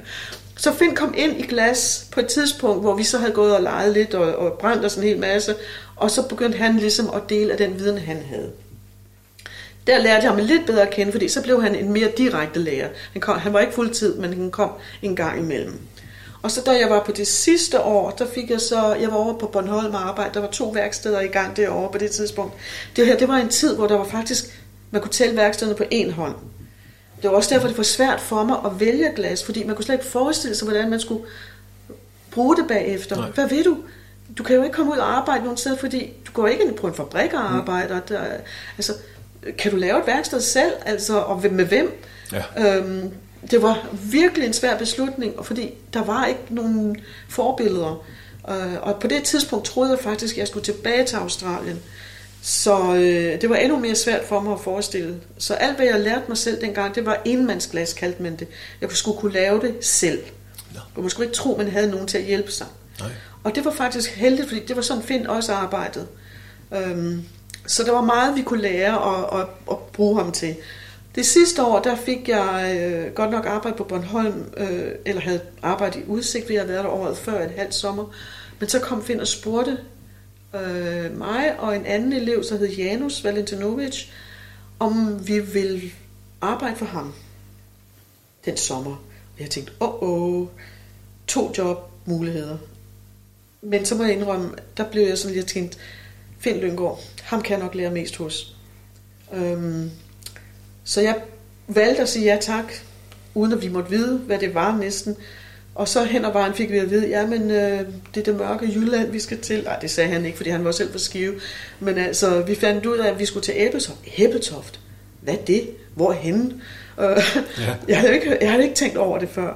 [SPEAKER 2] Så Finn kom ind i glas på et tidspunkt, hvor vi så havde gået og leget lidt og, og brændt os en hel masse, og så begyndte han ligesom at dele af den viden, han havde. Der lærte jeg ham lidt bedre at kende, fordi så blev han en mere direkte lærer. Han, kom, han var ikke fuldtid, men han kom en gang imellem. Og så da jeg var på det sidste år, der fik jeg så, jeg var over på Bornholm og arbejde, der var to værksteder i gang derovre på det tidspunkt. Det her, det var en tid, hvor der var faktisk, man kunne tælle værkstederne på en hånd. Det var også derfor, det var svært for mig at vælge glas, fordi man kunne slet ikke forestille sig, hvordan man skulle bruge det bagefter. Nej. Hvad ved du? Du kan jo ikke komme ud og arbejde nogen sted, fordi du går ikke ind på en fabrik og mm. arbejder. Der, altså, kan du lave et værksted selv, altså, og med hvem? Ja. Øhm, det var virkelig en svær beslutning, fordi der var ikke nogen forbilleder. Øh, og på det tidspunkt troede jeg faktisk, at jeg skulle tilbage til Australien. Så øh, det var endnu mere svært for mig at forestille. Så alt, hvad jeg lærte mig selv dengang, det var enmandsglas, kaldte man det. Jeg skulle kunne lave det selv.
[SPEAKER 1] Nå.
[SPEAKER 2] Og man skulle ikke tro, man havde nogen til at hjælpe sig.
[SPEAKER 1] Nej.
[SPEAKER 2] Og det var faktisk heldigt, fordi det var sådan Finn også arbejdet. Øhm, så der var meget, vi kunne lære og, og, og bruge ham til. Det sidste år, der fik jeg øh, godt nok arbejde på Bornholm, øh, eller havde arbejde i udsigt, vi havde været der året før, et halvt sommer. Men så kom Finn og spurgte øh, mig og en anden elev, der hed Janus Valentinovic, om vi ville arbejde for ham den sommer. Og jeg tænkte, åh, oh, oh, to jobmuligheder. Men så må jeg indrømme, der blev jeg sådan lidt tænkt, Finn Lyngård, ham kan jeg nok lære mest hos. Øhm, så jeg valgte at sige ja tak, uden at vi måtte vide, hvad det var næsten. Og så hen ad vejen fik vi at vide, ja, men øh, det er det mørke Jylland, vi skal til. Nej, det sagde han ikke, fordi han var selv for skive. Men altså, vi fandt ud af, at vi skulle til Æbeltoft. Æbeltoft? Hvad er det? Hvor henne? Øh,
[SPEAKER 1] Ja.
[SPEAKER 2] jeg, havde ikke, jeg havde ikke tænkt over det før.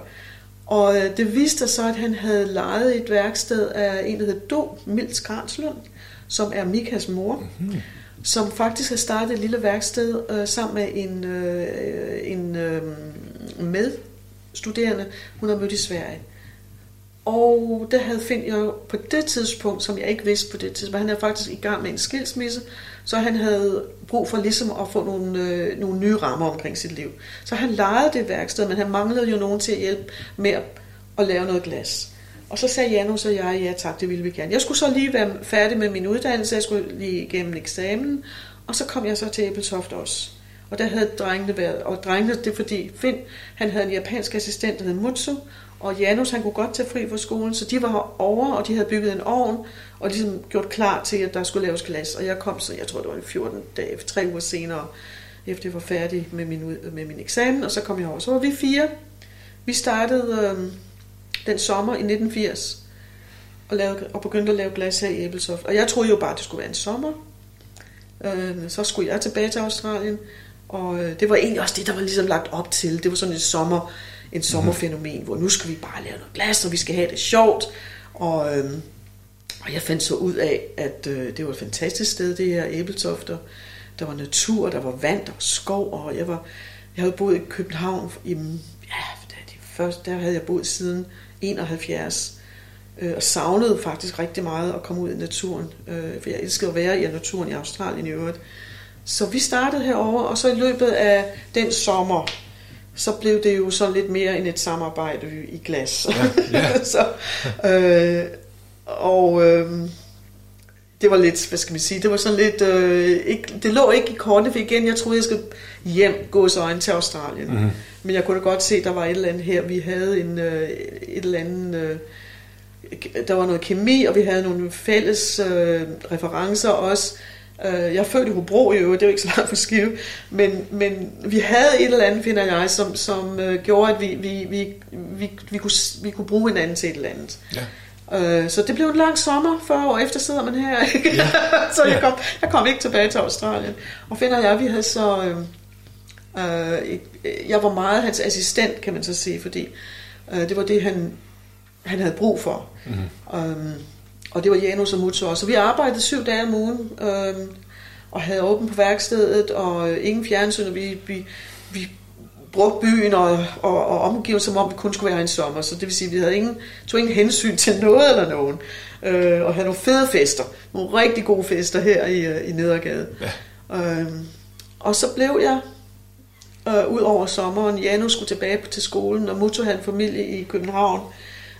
[SPEAKER 2] Og øh, det viste sig så, at han havde lejet et værksted af en, der hed Do Milds Granslund, som er Mikas mor, mm-hmm som faktisk har startet et lille værksted øh, sammen med en, øh, en øh, medstuderende, hun har mødt i Sverige. Og der havde Finn jo på det tidspunkt, som jeg ikke vidste på det tidspunkt, han er faktisk i gang med en skilsmisse, så han havde brug for ligesom at få nogle, øh, nogle nye rammer omkring sit liv. Så han lejede det værksted, men han manglede jo nogen til at hjælpe med at, at lave noget glas. Og så sagde Janus og jeg, ja tak, det ville vi gerne. Jeg skulle så lige være færdig med min uddannelse, jeg skulle lige igennem eksamen, og så kom jeg så til Æbeltoft også. Og der havde drengene været, og drengene, det er fordi Finn, han havde en japansk assistent, der hed Mutsu, og Janus, han kunne godt tage fri fra skolen, så de var over, og de havde bygget en ovn, og ligesom gjort klar til, at der skulle laves glas. Og jeg kom så, jeg tror det var 14 dage, tre uger senere, efter jeg var færdig med min, med min eksamen, og så kom jeg over. Så var vi fire. Vi startede øh, den sommer i 1980, og, lavede, og begyndte at lave glas her i Æbelsoft. Og jeg troede jo bare, det skulle være en sommer. Øh, så skulle jeg tilbage til Australien, og øh, det var egentlig også det, der var ligesom lagt op til. Det var sådan en sommer, en sommerfænomen, hvor nu skal vi bare lave noget glas, og vi skal have det sjovt. Og, øh, og jeg fandt så ud af, at øh, det var et fantastisk sted, det her Æbeltofter. Der var natur, der var vand, der var skov, og jeg var jeg havde boet i København i, ja, de første, der havde jeg boet siden 71, øh, og savnede faktisk rigtig meget at komme ud i naturen, øh, for jeg elskede at være i naturen i Australien i øvrigt. Så vi startede herover, og så i løbet af den sommer, så blev det jo så lidt mere end et samarbejde i glas.
[SPEAKER 1] Ja, ja.
[SPEAKER 2] så, øh, og øh, det var lidt, hvad skal man sige, det var sådan lidt, øh, ikke, det lå ikke i kortene, for igen, jeg troede, jeg skulle hjem, gå så øjne til Australien.
[SPEAKER 1] Mhm.
[SPEAKER 2] Men jeg kunne da godt se, der var et eller andet her, vi havde en, øh, et eller andet, øh, der var noget kemi, og vi havde nogle fælles øh, referencer også. Øh, jeg er født i Hobro i øvrigt, det er jo ikke så langt for Skive, men, men vi havde et eller andet, finder jeg, som, som øh, gjorde, at vi, vi, vi, vi, vi, kunne, vi kunne bruge hinanden til et eller andet.
[SPEAKER 1] Ja.
[SPEAKER 2] Øh, så det blev en lang sommer, 40 år efter sidder man her. Ikke? Ja. så jeg kom, jeg kom ikke tilbage til Australien. Og finder jeg, vi havde så... Øh, øh, jeg var meget hans assistent, kan man så sige, fordi øh, det var det, han, han havde brug for. Mm-hmm. Um, og det var Janus og Mutsu også. Så vi arbejdede syv dage om ugen, øhm, og havde åbent på værkstedet, og øh, ingen fjernsyn, og vi, vi, vi brugte byen og, og, og omgivelser, som om vi kun skulle være en sommer. Så det vil sige, at vi havde ingen, tog ingen hensyn til noget eller nogen. Øh, og havde nogle fede fester. Nogle rigtig gode fester her i, øh, i Nedergade.
[SPEAKER 1] Ja.
[SPEAKER 2] Øhm, og så blev jeg øh, ud over sommeren. Janus skulle tilbage til skolen, og Muto havde en familie i København.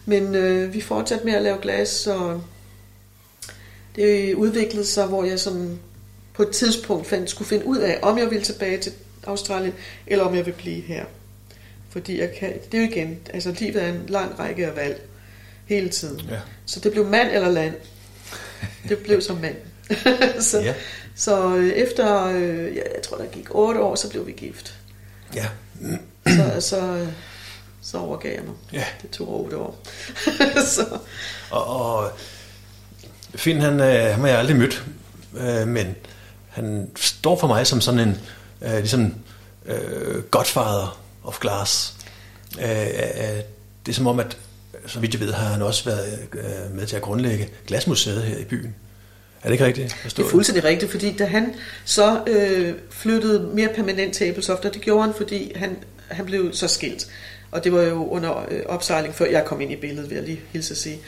[SPEAKER 2] Men øh, vi fortsatte med at lave glas, og det udviklede sig, hvor jeg sådan på et tidspunkt fandt, skulle finde ud af, om jeg ville tilbage til Australien, eller om jeg vil blive her. Fordi jeg kan, det er jo igen, altså livet er en lang række af valg hele tiden.
[SPEAKER 1] Ja.
[SPEAKER 2] Så det blev mand eller land. Det blev som mand. så,
[SPEAKER 1] Ja.
[SPEAKER 2] så øh, efter, øh, ja, jeg tror der gik otte år, så blev vi gift.
[SPEAKER 1] Ja.
[SPEAKER 2] Så, så, så overgav jeg mig.
[SPEAKER 1] Ja.
[SPEAKER 2] Det tog otte år. så,
[SPEAKER 1] Og, og Finn, han, øh, han har jeg aldrig mødt, øh, men han står for mig som sådan en, øh, ligesom, øh, godfather of glass. Øh, øh, det er som om, at så vidt jeg ved, har han også været øh, med til at grundlægge Glasmuseet her i byen. det ikke rigtigt?
[SPEAKER 2] Det er fuldstændig rigtigt, fordi da han så øh, flyttede mere permanent til Æbelsoft, og det gjorde han, fordi han, han blev så skilt. Og det var jo under øh, opsejling, før jeg kom ind i billedet, vil jeg lige hilse at sige.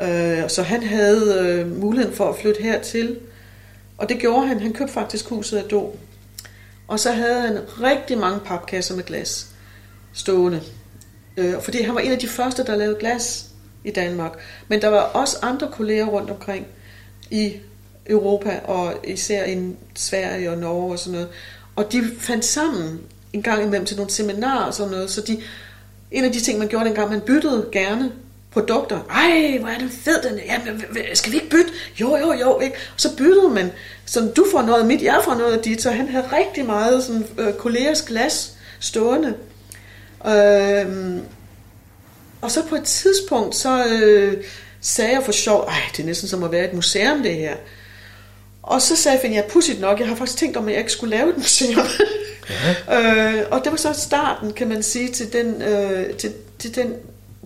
[SPEAKER 2] Øh, så han havde øh, muligheden for at flytte hertil, og det gjorde han. Han købte faktisk huset af Do. Og så havde han rigtig mange papkasser med glas stående. Øh, fordi han var en af de første, der lavede glas i Danmark. Men der var også andre kolleger rundt omkring i Europa, og især i Sverige og Norge og sådan noget. Og de fandt sammen en gang imellem til nogle seminarer og sådan noget, så de, en af de ting, man gjorde dengang, man byttede gerne produkter. Ej, hvor er den fed, den Jamen, skal vi ikke bytte? Jo, jo, jo, ikke? Og så byttede man, så du får noget af mit, jeg får noget af dit, så han havde rigtig meget sådan, øh, kollegers glas stående. Øh, og så på et tidspunkt, så øh, sagde jeg for sjov, ej, det er næsten som at være et museum, det her. Og så sagde jeg, ja, pudsigt nok, jeg har faktisk tænkt om, at jeg ikke skulle lave et museum. Ja. øh, og det var så starten, kan man sige, til den, øh, til, til den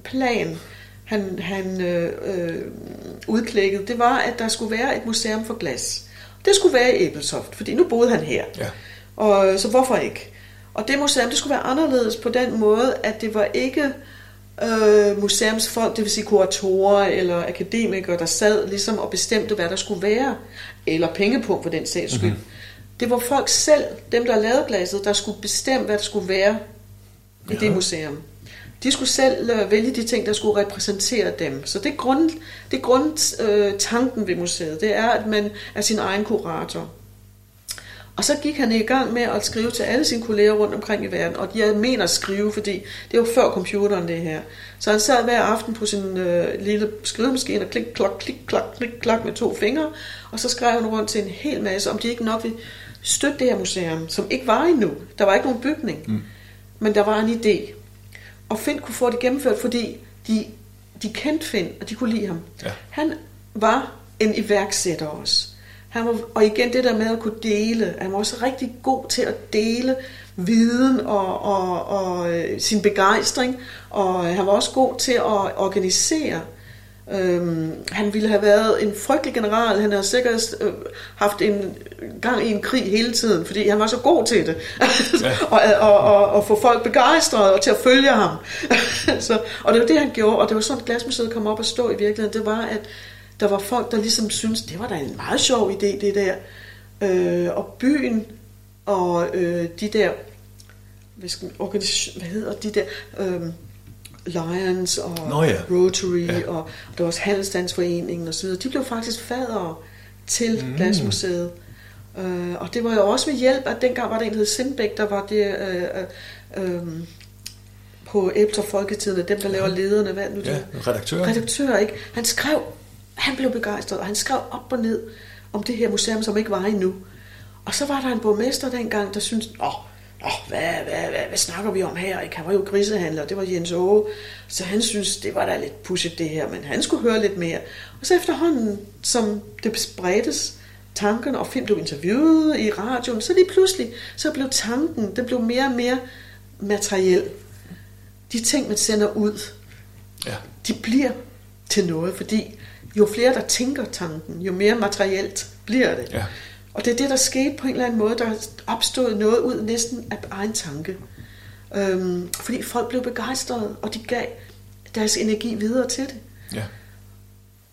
[SPEAKER 2] plan, han, han øh, øh, udklækkede. Det var, at der skulle være et museum for glas. Det skulle være i Æbelsoft, fordi nu boede han her. Ja. Og, så hvorfor ikke? Og det museum, det skulle være anderledes på den måde, at det var ikke øh, museumsfolk, det vil sige kuratorer eller akademikere, der sad ligesom og bestemte, hvad der skulle være, eller penge på for den sags skyld. Mm-hmm. Det var folk selv, dem der lavede glaset, der skulle bestemme, hvad der skulle være i ja. det museum. De skulle selv øh, vælge de ting, der skulle repræsentere dem. Så det er, grund, det grundtanken øh, ved museet. Det er, at man er sin egen kurator. Og så gik han i gang med at skrive til alle sine kolleger rundt omkring i verden. Og jeg mener skrive, fordi det var før computeren det her. Så han sad hver aften på sin øh, lille skrivemaskine og klik, klok, klik, klok, klik, klok med to fingre. Og så skrev han rundt til en hel masse, om de ikke nok ville støtte det her museum, som ikke var endnu. Der var ikke nogen bygning. Mm. Men der var en idé. Og Finn kunne få det gennemført, fordi de, de kendte Finn, og de kunne lide ham. Ja. Han var en iværksætter også. Han var, og igen det der med at kunne dele. Han var også rigtig god til at dele viden og, og, og øh, sin begejstring. Og han var også god til at organisere. Øhm, han ville have været en frygtelig general. Han har sikkert øh, haft en gang i en krig hele tiden, fordi han var så god til det. Ja. og, og, og, og få folk begejstrede og til at følge ham. så, og det var det, han gjorde. Og det var sådan, Glasmuseet kom op og stå i virkeligheden. Det var, at der var folk, der ligesom syntes, det var da en meget sjov idé, det der. Øh, og byen og øh, de der, hvad, skal, organisation, hvad hedder de der, øh, Lions og Nå ja. Rotary, ja. og, der var også Handelsstandsforeningen og så videre. De blev faktisk fadere til mm. Glasmuseet. Øh, og det var jo også med hjælp, at dengang var der en, der hed Sindbæk, der var det... Øh, øh, øh, på Æbter Folketidene, dem der laver lederne, hvad nu det
[SPEAKER 1] ja, redaktør.
[SPEAKER 2] Redaktør, ikke? Han skrev han blev begejstret, og han skrev op og ned om det her museum, som ikke var endnu. Og så var der en borgmester dengang, der syntes, åh, åh hvad, hvad, hvad, hvad snakker vi om her? Ikke? Han var jo grisehandler, det var Jens Åge. Så han synes, det var da lidt pushet det her, men han skulle høre lidt mere. Og så efterhånden, som det spredtes, tankerne, og Finn blev interviewet i radioen, så lige pludselig, så blev tanken, det blev mere og mere materiel. De ting, man sender ud, ja. de bliver til noget, fordi jo flere der tænker tanken, jo mere materielt bliver det. Ja. Og det er det, der skete på en eller anden måde, der opstod noget ud næsten af egen tanke. Øhm, fordi folk blev begejstrede, og de gav deres energi videre til det. Ja.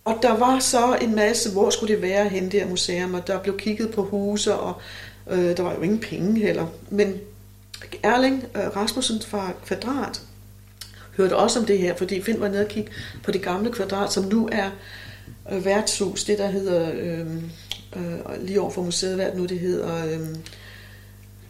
[SPEAKER 2] Og der var så en masse, hvor skulle det være hen, her museum, og der blev kigget på huse, og øh, der var jo ingen penge heller. Men Erling øh, Rasmussen fra Kvadrat hørte også om det her, fordi Finn var nede og kigge på det gamle kvadrat, som nu er øh, værtshus, det der hedder, øh, øh, lige over for museet, hvad nu det hedder... Øh,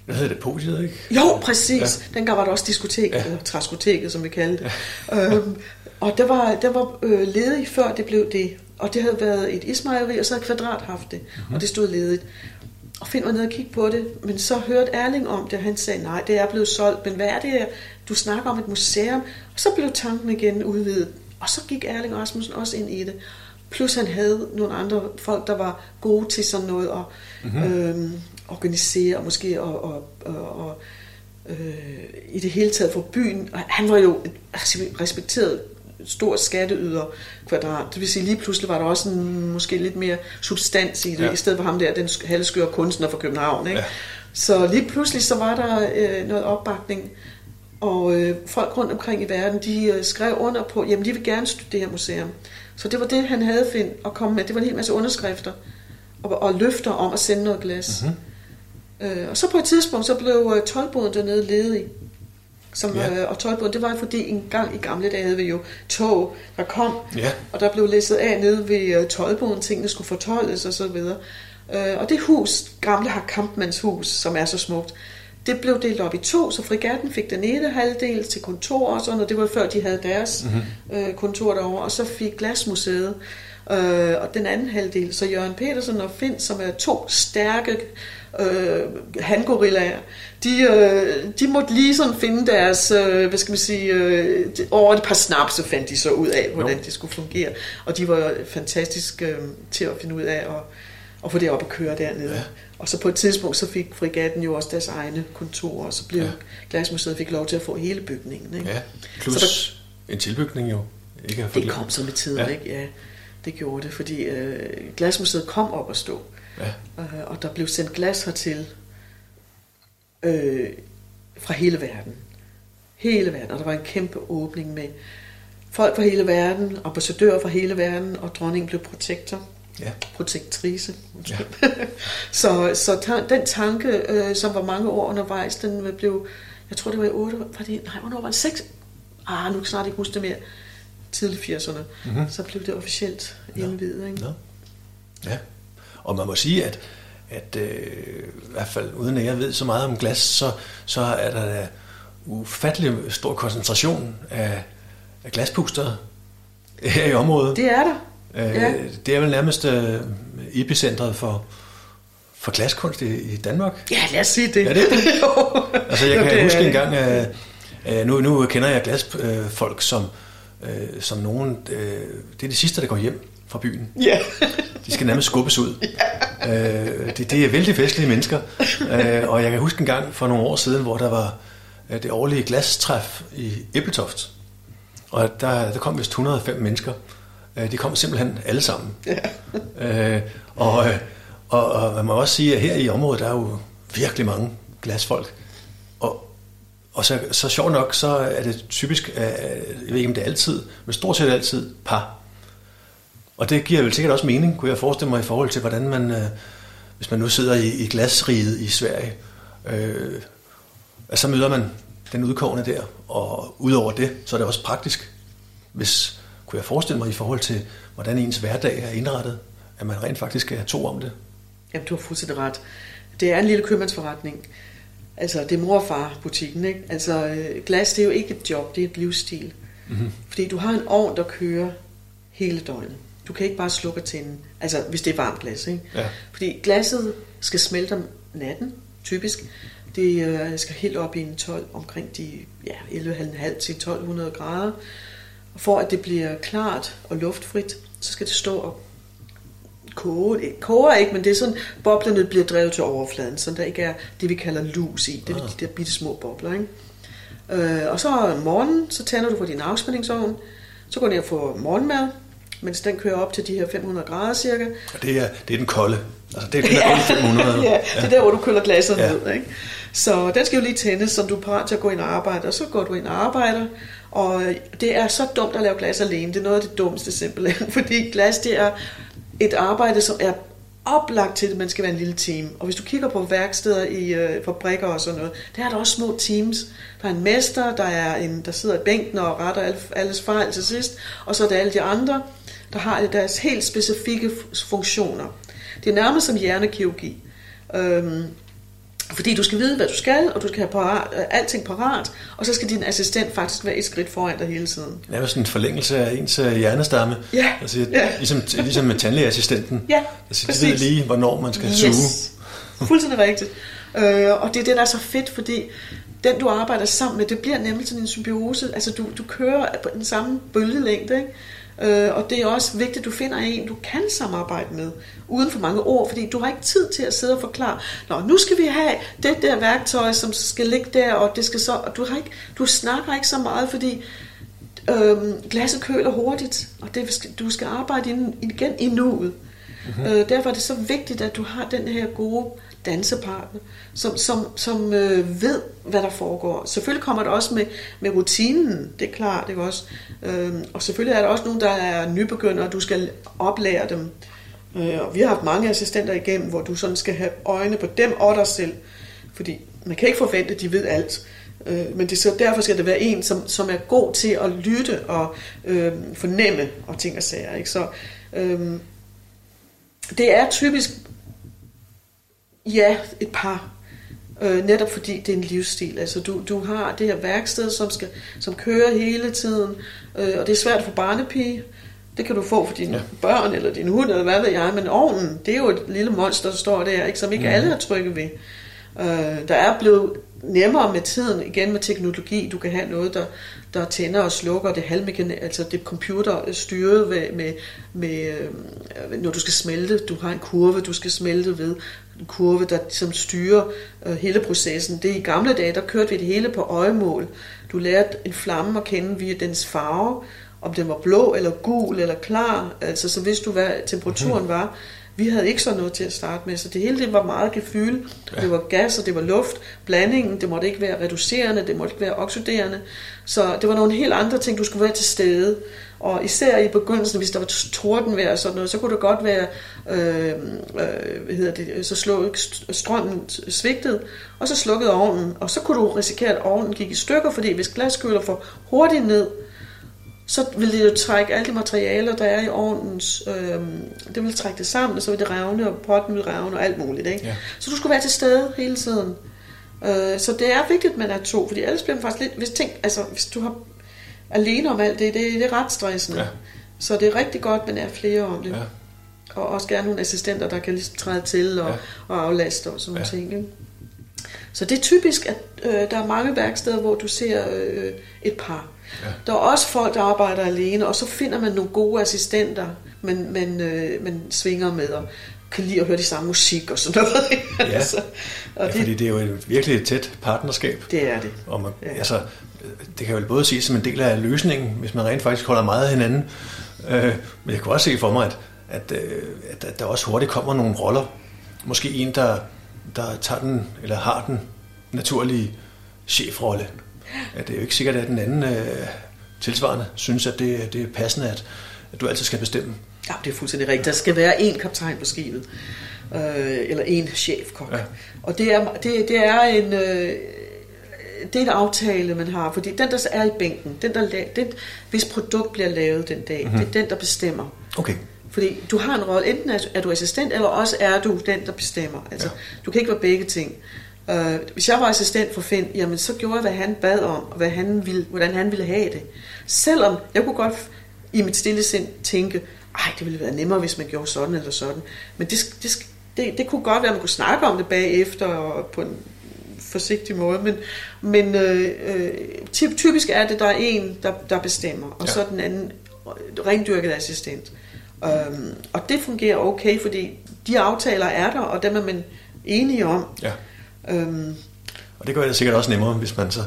[SPEAKER 1] hvad hedder det? Podiet, ikke?
[SPEAKER 2] Jo, præcis. Ja. Dengang var der også diskotek, ja. eller træskoteket, som vi kaldte det. Ja. øhm, og der var, der var øh, ledigt, før det blev det. Og det havde været et ismejeri, og så havde Kvadrat haft det. Mm-hmm. Og det stod ledigt. Og Finn var nede og kigge på det, men så hørte Erling om det, og han sagde, nej, det er blevet solgt, men hvad er det her? Du snakker om et museum. Og så blev tanken igen udvidet. Og så gik Erling Rasmussen også ind i det. Plus han havde nogle andre folk, der var gode til sådan noget at mm-hmm. øh, organisere, og måske og, og, og, og øh, i det hele taget for byen. Han var jo respekteret stor skatteyder kvadrat. Det vil sige, lige pludselig var der også en, måske lidt mere substans i det, ja. i stedet for ham der, den halvskøre kunstner fra København. Ikke? Ja. Så lige pludselig så var der øh, noget opbakning, og øh, folk rundt omkring i verden, de øh, skrev under på, jamen de vil gerne her museum. Så det var det, han havde findt at komme med. Det var en hel masse underskrifter og, og løfter om at sende noget glas. Mm-hmm. Øh, og så på et tidspunkt, så blev øh, tolvboden dernede ledig. Som, ja. øh, og tolvboden, det var fordi en gang i gamle dage havde vi jo tog, der kom, ja. og der blev læsset af nede ved øh, tolvboden, tingene skulle fortoldes og så videre. Øh, og det hus, gamle har Kampmannshus, som er så smukt, det blev delt op i to, så frigatten fik den ene halvdel til kontor og sådan, og det var før de havde deres mm-hmm. øh, kontor derovre, og så fik Glasmuseet øh, og den anden halvdel, så Jørgen Petersen og Finn, som er to stærke øh, hangorillaer, de, øh, de måtte lige sådan finde deres, øh, hvad skal man sige, øh, over et par snaps, så fandt de så ud af, hvordan no. det skulle fungere, og de var fantastisk øh, til at finde ud af at, at få det op at køre dernede. Ja. Og så på et tidspunkt, så fik frigatten jo også deres egne kontorer, og så blev ja. Glasmuseet fik lov til at få hele bygningen. Ikke?
[SPEAKER 1] Ja, plus så der, en tilbygning jo.
[SPEAKER 2] Ikke det kom så med tiden, ja. ikke? Ja, det gjorde det, fordi øh, Glasmuseet kom op at stå. Ja. Øh, og der blev sendt glas hertil øh, fra hele verden. Hele verden. Og der var en kæmpe åbning med folk fra hele verden, ambassadører fra hele verden, og dronningen blev protektor ja. protektrice. Ja. så så den tanke, øh, som var mange år undervejs, den blev, jeg tror det var i 8, var det, nej, hvornår var det 6? Ah, nu kan jeg snart ikke huske det mere. Tidlig 80'erne. Mm-hmm. Så blev det officielt indvidet. Ikke?
[SPEAKER 1] Ja. ja. Og man må sige, at, at øh, i hvert fald uden at jeg ved så meget om glas, så, så er der ufattelig stor koncentration af, af glaspuster her i området.
[SPEAKER 2] Det er der.
[SPEAKER 1] Øh, ja. Det er vel nærmest øh, epicentret for, for glaskunst i, i Danmark.
[SPEAKER 2] Ja, lad os sige det.
[SPEAKER 1] Er det altså, jeg kan det, huske en gang, at øh, nu, nu kender jeg glasfolk øh, som, øh, som nogen, øh, det er de sidste, der går hjem fra byen.
[SPEAKER 2] Ja.
[SPEAKER 1] De skal nærmest skubbes ud. Ja. Øh, det, det er vældig festlige mennesker. øh, og jeg kan huske en gang for nogle år siden, hvor der var øh, det årlige glastræf i Æbletoft. Og der, der kom vist 105 mennesker. Øh, de kom simpelthen alle sammen. Ja. øh, og, og, og man må også sige, at her i området, der er jo virkelig mange glasfolk. Og, og så, så sjovt nok, så er det typisk, øh, jeg ved ikke om det er altid, men stort set altid par. Og det giver vel sikkert også mening, kunne jeg forestille mig, i forhold til, hvordan man, øh, hvis man nu sidder i, i glasriget i Sverige, øh, så møder man den udkårende der, og udover det, så er det også praktisk, hvis kunne jeg forestille mig i forhold til, hvordan ens hverdag er indrettet, at man rent faktisk er to om det?
[SPEAKER 2] Jamen, du har fuldstændig ret. Det er en lille købmandsforretning. Altså, det er mor og far butikken, ikke? Altså, øh, glas, det er jo ikke et job, det er et livsstil. Mm-hmm. Fordi du har en ovn, der kører hele døgnet. Du kan ikke bare slukke tænden, altså hvis det er varmt glas, ikke? Ja. Fordi glasset skal smelte om natten, typisk. Det øh, skal helt op i en 12, omkring de ja, 11,5 til 1200 grader. For at det bliver klart og luftfrit, så skal det stå og koge. Det koger ikke, men det er sådan, boblerne bliver drevet til overfladen, så der ikke er det, vi kalder lus i. Det er ah. de der bitte små bobler, ikke? Øh, og så om morgenen, så tænder du på din afspændingsovn, så går du ned og får morgenmad, mens den kører op til de her 500 grader cirka.
[SPEAKER 1] Og det er, det er den kolde. Altså det er den ja. 500.
[SPEAKER 2] ja, det er der, hvor du køler glasset ja. ned. Ikke? Så den skal jo lige tændes, så du er parat til at gå ind og arbejde, og så går du ind og arbejder, og det er så dumt at lave glas alene. Det er noget af det dummeste simpelthen, fordi glas det er et arbejde, som er oplagt til, at man skal være en lille team. Og hvis du kigger på værksteder i øh, fabrikker og sådan noget, der er der også små teams. Der er en mester, der, er en, der sidder i bænken og retter alle, alles fejl til sidst, og så er der alle de andre, der har deres helt specifikke funktioner. Det er nærmest som hjernekirurgi. Øhm, fordi du skal vide, hvad du skal, og du skal have parat, øh, alting parat, og så skal din assistent faktisk være et skridt foran dig hele tiden.
[SPEAKER 1] Det er sådan en forlængelse af ens øh, hjernestamme.
[SPEAKER 2] Ja.
[SPEAKER 1] Altså,
[SPEAKER 2] ja.
[SPEAKER 1] Ligesom, ligesom med tandlægeassistenten.
[SPEAKER 2] Ja,
[SPEAKER 1] altså, de ved lige, hvornår man skal yes. suge.
[SPEAKER 2] Fuldstændig rigtigt. Øh, og det er det, der er så fedt, fordi den, du arbejder sammen med, det bliver nemlig sådan en symbiose. Altså, du, du kører på den samme bølgelængde, ikke? Øh, og det er også vigtigt, at du finder en, du kan samarbejde med, uden for mange ord, fordi du har ikke tid til at sidde og forklare, Nå, nu skal vi have det der værktøj, som skal ligge der, og det skal så, og du, har ikke, du snakker ikke så meget, fordi øhm, glasset køler hurtigt, og det, du skal arbejde igen i nuet. Mm-hmm. Øh, derfor er det så vigtigt, at du har den her gode dansepartner, som, som, som øh, ved, hvad der foregår. Selvfølgelig kommer det også med, med rutinen, det er klart, ikke også? Øhm, og selvfølgelig er der også nogen, der er nybegyndere, og du skal oplære dem. Øh, og vi har haft mange assistenter igennem, hvor du sådan skal have øjne på dem og dig selv. Fordi man kan ikke forvente, at de ved alt. Øh, men det, så derfor skal det være en, som, som er god til at lytte og øh, fornemme og ting og sager. Ikke? Så øh, det er typisk, ja, et par. Øh, netop fordi det er en livsstil. Altså du, du har det her værksted, som, skal, som kører hele tiden, øh, og det er svært få barnepige. Det kan du få for dine ja. børn eller din hund, eller hvad ved jeg. Men ovnen, det er jo et lille monster, der står der, ikke, som ikke mm. alle er trygge ved. Øh, der er blevet nemmere med tiden, igen med teknologi. Du kan have noget, der, der tænder og slukker. Det halvmekan, altså det er computer styret med, med, med, øh, når du skal smelte. Du har en kurve, du skal smelte ved. Kurve, der som styrer øh, hele processen. Det i gamle dage, der kørte vi det hele på øjemål. Du lærte en flamme at kende via dens farve, om den var blå eller gul eller klar. Altså, så vidste du, hvad temperaturen var. Vi havde ikke sådan noget til at starte med, så det hele det var meget gefyl. Ja. Det var gas, og det var luft. Blandingen, det måtte ikke være reducerende, det måtte ikke være oxiderende. Så det var nogle helt andre ting, du skulle være til stede. Og især i begyndelsen, hvis der var tordenvejr og sådan noget, så kunne det godt være, øh, øh, hvad hedder det, så slå, strømmen svigtede, og så slukkede ovnen. Og så kunne du risikere, at ovnen gik i stykker, fordi hvis glaskøler får hurtigt ned, så vil det jo trække alle de materialer, der er i ovnens, øh, det vil trække det sammen, og så vil det revne, og potten vil revne, og alt muligt. Ikke? Ja. Så du skulle være til stede hele tiden. Øh, så det er vigtigt, at man er to, fordi ellers bliver man faktisk lidt, hvis, ting, altså, hvis du har alene om alt det, det, det er ret stressende. Ja. Så det er rigtig godt, at man er flere om det. Ja. Og også gerne nogle assistenter, der kan ligesom træde til og, ja. og aflaste og sådan ja. ting. Ikke? Så det er typisk, at øh, der er mange værksteder, hvor du ser øh, et par. Ja. Der er også folk, der arbejder alene, og så finder man nogle gode assistenter, man, man, øh, man svinger med, og kan lide at høre de samme musik og sådan noget.
[SPEAKER 1] Ja, altså, og ja det, fordi det er jo et, virkelig et tæt partnerskab.
[SPEAKER 2] Det er det.
[SPEAKER 1] Og man, ja. altså, det kan jo både sige som en del af løsningen, hvis man rent faktisk holder meget af hinanden. Øh, men jeg kan også se for mig, at, at, øh, at, at der også hurtigt kommer nogle roller. Måske en, der, der tager den, eller har den naturlige chefrolle. Ja, det er jo ikke sikkert, at den anden øh, tilsvarende synes, at det, det er passende, at, at du altid skal bestemme.
[SPEAKER 2] Ja, det er fuldstændig rigtigt. Der skal være en kaptajn på skibet, øh, eller en chefkok. Ja. Og det er, det, det er en... Øh, det er en aftale, man har, fordi den, der er i bænken, den, der, den, hvis produkt bliver lavet den dag, mm-hmm. det er den, der bestemmer.
[SPEAKER 1] Okay.
[SPEAKER 2] Fordi du har en rolle, enten er du assistent, eller også er du den, der bestemmer. Altså, ja. Du kan ikke være begge ting. Uh, hvis jeg var assistent for Finn, jamen så gjorde jeg, hvad han bad om, og hvad han ville, hvordan han ville have det. Selvom jeg kunne godt i mit stille sind tænke, ej, det ville være nemmere, hvis man gjorde sådan eller sådan. Men det, det, det, det kunne godt være, at man kunne snakke om det bagefter, og på en forsigtig måde, men, men øh, øh, typisk er det, der er en, der, der bestemmer, og ja. så den anden rendyrket assistent. Um, og det fungerer okay, fordi de aftaler er der, og dem er man enige om.
[SPEAKER 1] Ja. Um, og det gør det sikkert også nemmere, hvis man så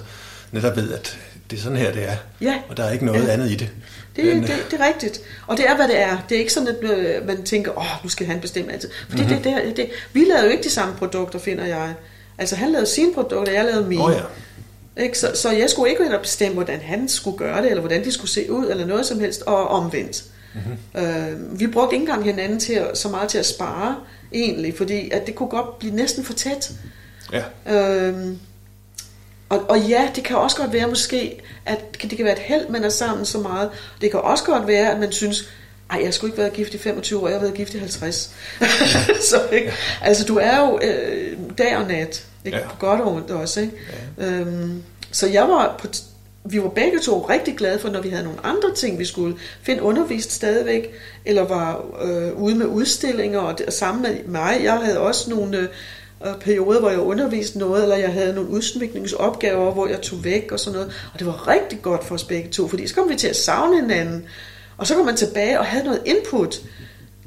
[SPEAKER 1] netop ved, at det er sådan her, det er.
[SPEAKER 2] Ja.
[SPEAKER 1] Og der er ikke noget
[SPEAKER 2] ja.
[SPEAKER 1] andet i det.
[SPEAKER 2] Det, Men, det, det er rigtigt. Og det er, hvad det er. Det er ikke sådan, at øh, man tænker, åh, nu skal han bestemme altid. Fordi mm-hmm. det, det, det, vi lavede jo ikke de samme produkter, finder jeg. Altså, han lavede sine produkter, jeg lavede mine.
[SPEAKER 1] Oh, ja.
[SPEAKER 2] Ikke? Så, så jeg skulle ikke ind og bestemme, hvordan han skulle gøre det, eller hvordan de skulle se ud, eller noget som helst, og omvendt. Mm-hmm. Øh, vi brugte ikke engang hinanden til at, så meget til at spare, egentlig, fordi at det kunne godt blive næsten for tæt.
[SPEAKER 1] Ja.
[SPEAKER 2] Øh, og, og ja, det kan også godt være måske, at det kan være et held, man er sammen så meget. Det kan også godt være, at man synes, ej, jeg skulle ikke været gift i 25 år, jeg har været gift i 50. så, ikke? Altså, du er jo øh, dag og nat, ikke? Ja. på godt og ondt også. Ikke? Ja. Øhm, så jeg var på, vi var begge to rigtig glade for, når vi havde nogle andre ting, vi skulle finde undervist stadigvæk, eller var øh, ude med udstillinger, og, det, og sammen med mig, jeg havde også nogle... Øh, perioder, hvor jeg underviste noget, eller jeg havde nogle udsmykningsopgaver, hvor jeg tog væk og sådan noget. Og det var rigtig godt for os begge to, fordi så kom vi til at savne hinanden. Og så kom man tilbage og havde noget input.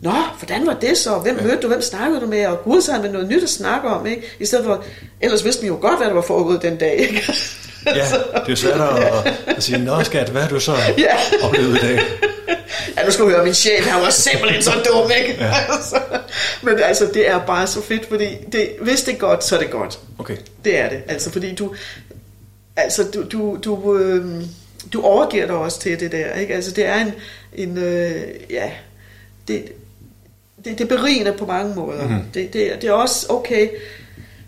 [SPEAKER 2] Nå, hvordan var det så? Hvem mødte du? Hvem snakkede du med? Og gud, så havde man noget nyt at snakke om, ikke? I stedet for, ellers vidste vi jo godt, hvad der var foregået den dag, ikke?
[SPEAKER 1] Ja, det er svært at, at sige, nå skat, hvad har du så ja. oplevet i dag?
[SPEAKER 2] Ja, nu skal du høre, min chef, han var simpelthen så dum, ikke? Ja. Men altså, det er bare så fedt, fordi det, hvis det er godt, så er det godt.
[SPEAKER 1] Okay.
[SPEAKER 2] Det er det, altså, fordi du, altså, du, du, du, øh, du overgiver dig også til det der, ikke? Altså, det er en, en øh, ja, det, det, det er berigende på mange måder. Mm-hmm. Det, det, det er også okay,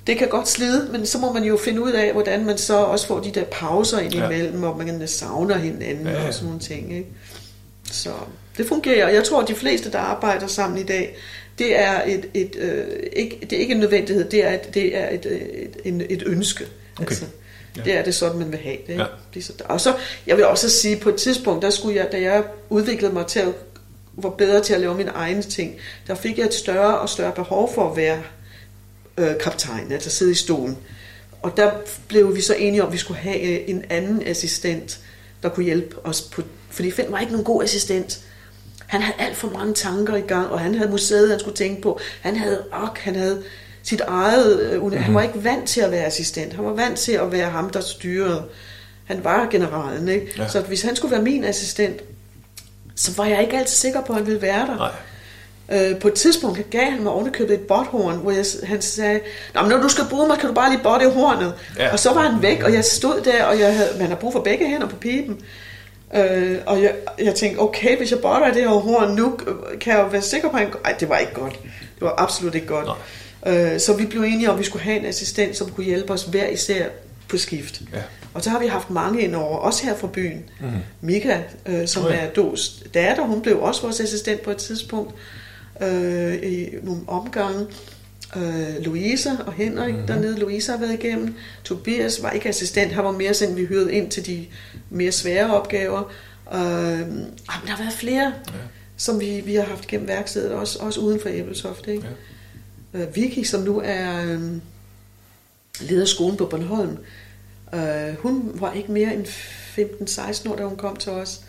[SPEAKER 2] det kan godt slide, men så må man jo finde ud af, hvordan man så også får de der pauser ind imellem, ja. og man savner hinanden ja, ja. og sådan nogle ting. Ikke? Så det fungerer. Jeg tror, at de fleste, der arbejder sammen i dag, det er et, et øh, ikke, det er ikke en nødvendighed, det er et, det er et, et, et, et ønske. Okay. Altså, ja. Det er det sådan, man vil have det. Ikke? Ja. så, og så, jeg vil også sige, på et tidspunkt, der skulle jeg, da jeg udviklede mig til at var bedre til at lave mine egne ting, der fik jeg et større og større behov for at være øh, kaptajn, altså sidde i stolen. Og der blev vi så enige om, at vi skulle have øh, en anden assistent, der kunne hjælpe os på... Fordi Finn var ikke nogen god assistent. Han havde alt for mange tanker i gang, og han havde museet, han skulle tænke på. Han havde, ok, han havde sit eget... Mm-hmm. Han var ikke vant til at være assistent. Han var vant til at være ham, der styrede. Han var generalen, ikke? Ja. Så hvis han skulle være min assistent, så var jeg ikke altid sikker på, at han ville være der. Nej. Øh, på et tidspunkt gav han mig ovenikøbet et botthorn, hvor jeg, han sagde, Nå, men når du skal bruge mig, kan du bare lige botte hornet. Ja. Og så var han væk, og jeg stod der, og jeg havde, man har brug for begge hænder på pipen. Øh, og jeg, jeg tænkte, okay, hvis jeg botter det her horn nu, kan jeg jo være sikker på, at han... Ej, det var ikke godt. Det var absolut ikke godt. Øh, så vi blev enige om, at vi skulle have en assistent, som kunne hjælpe os hver især på skift. Ja. Og så har vi haft mange indover, også her fra byen. Mm. Mika, øh, som oh, ja. er Dos datter, hun blev også vores assistent på et tidspunkt øh, i nogle omgange. Øh, Louisa og Henrik mm-hmm. dernede. Louisa har været igennem. Tobias var ikke assistent, han var mere sådan, vi hørte ind til de mere svære opgaver. Øh, ah, der har været flere, ja. som vi, vi har haft gennem værkstedet, også, også uden for Æbelsoft. Ikke? Ja. Øh, Vicky, som nu er øh, leder af skolen på Bornholm, øh, hun var ikke mere end 15-16 år, da hun kom til os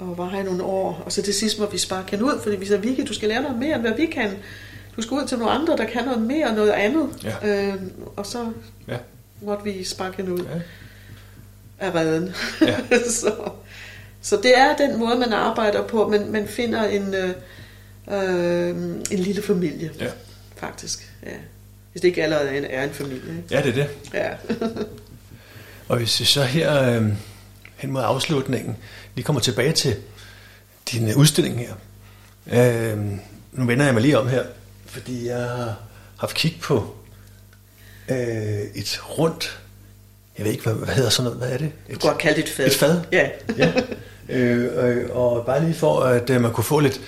[SPEAKER 2] og var her i nogle år. Og så til sidst må vi sparke hende ud, fordi vi sagde, Vicky, du skal lære noget mere, end hvad vi kan. Du skal ud til nogle andre, der kan noget mere og noget andet. Ja. Øh, og så ja. måtte vi sparke hende ud ja. af redden. Ja. så, så det er den måde, man arbejder på. Man, man finder en, øh, øh, en lille familie, ja. Faktisk. Ja. Hvis det ikke allerede er en, er en familie. Ikke?
[SPEAKER 1] Ja, det er det. Ja. og hvis vi så her øh, hen mod afslutningen, vi kommer tilbage til din udstilling her. Øh, nu vender jeg mig lige om her, fordi jeg har haft kig på øh, et rundt, jeg ved ikke, hvad, hvad hedder sådan noget, hvad er det?
[SPEAKER 2] Et, du kan godt kalde det et fad.
[SPEAKER 1] Et fad?
[SPEAKER 2] Ja.
[SPEAKER 1] ja. Øh, øh, og bare lige for, at øh, man kunne få lidt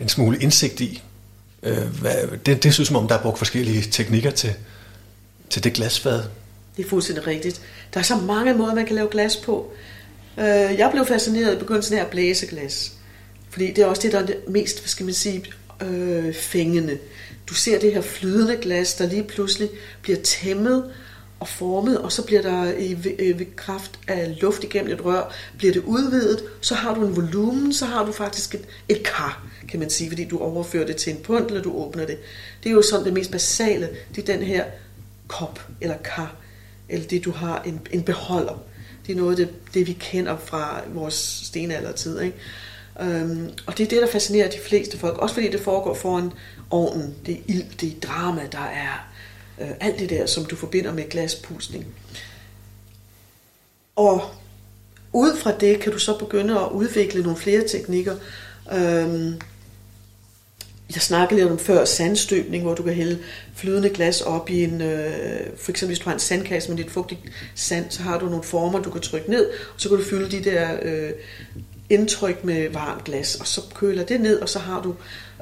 [SPEAKER 1] en smule indsigt i, øh, hvad, det, det synes som om, der er brugt forskellige teknikker til, til det glasfad.
[SPEAKER 2] Det er fuldstændig rigtigt. Der er så mange måder, man kan lave glas på. Øh, jeg blev fascineret i begyndelsen af at blæse glas. Fordi det er også det, der er det mest, hvad skal man sige, øh, fængende. Du ser det her flydende glas, der lige pludselig bliver tæmmet og formet, og så bliver der i, øh, ved kraft af luft igennem et rør, bliver det udvidet, så har du en volumen, så har du faktisk et, et kar, kan man sige, fordi du overfører det til en pund, eller du åbner det. Det er jo sådan det mest basale, det er den her kop eller kar, eller det du har en, en beholder. Det er noget af det, det, vi kender fra vores stenaldertid. Ikke? Øhm, og det er det, der fascinerer de fleste folk. Også fordi det foregår foran ovnen. Det er ild, det er drama, der er øh, alt det der, som du forbinder med glaspusning. Og ud fra det kan du så begynde at udvikle nogle flere teknikker. Øhm, jeg snakkede lidt om før sandstøbning, hvor du kan hælde flydende glas op i en, øh, for eksempel hvis du har en sandkasse med lidt fugtigt sand, så har du nogle former, du kan trykke ned, og så kan du fylde de der øh, indtryk med varmt glas, og så køler det ned, og så har du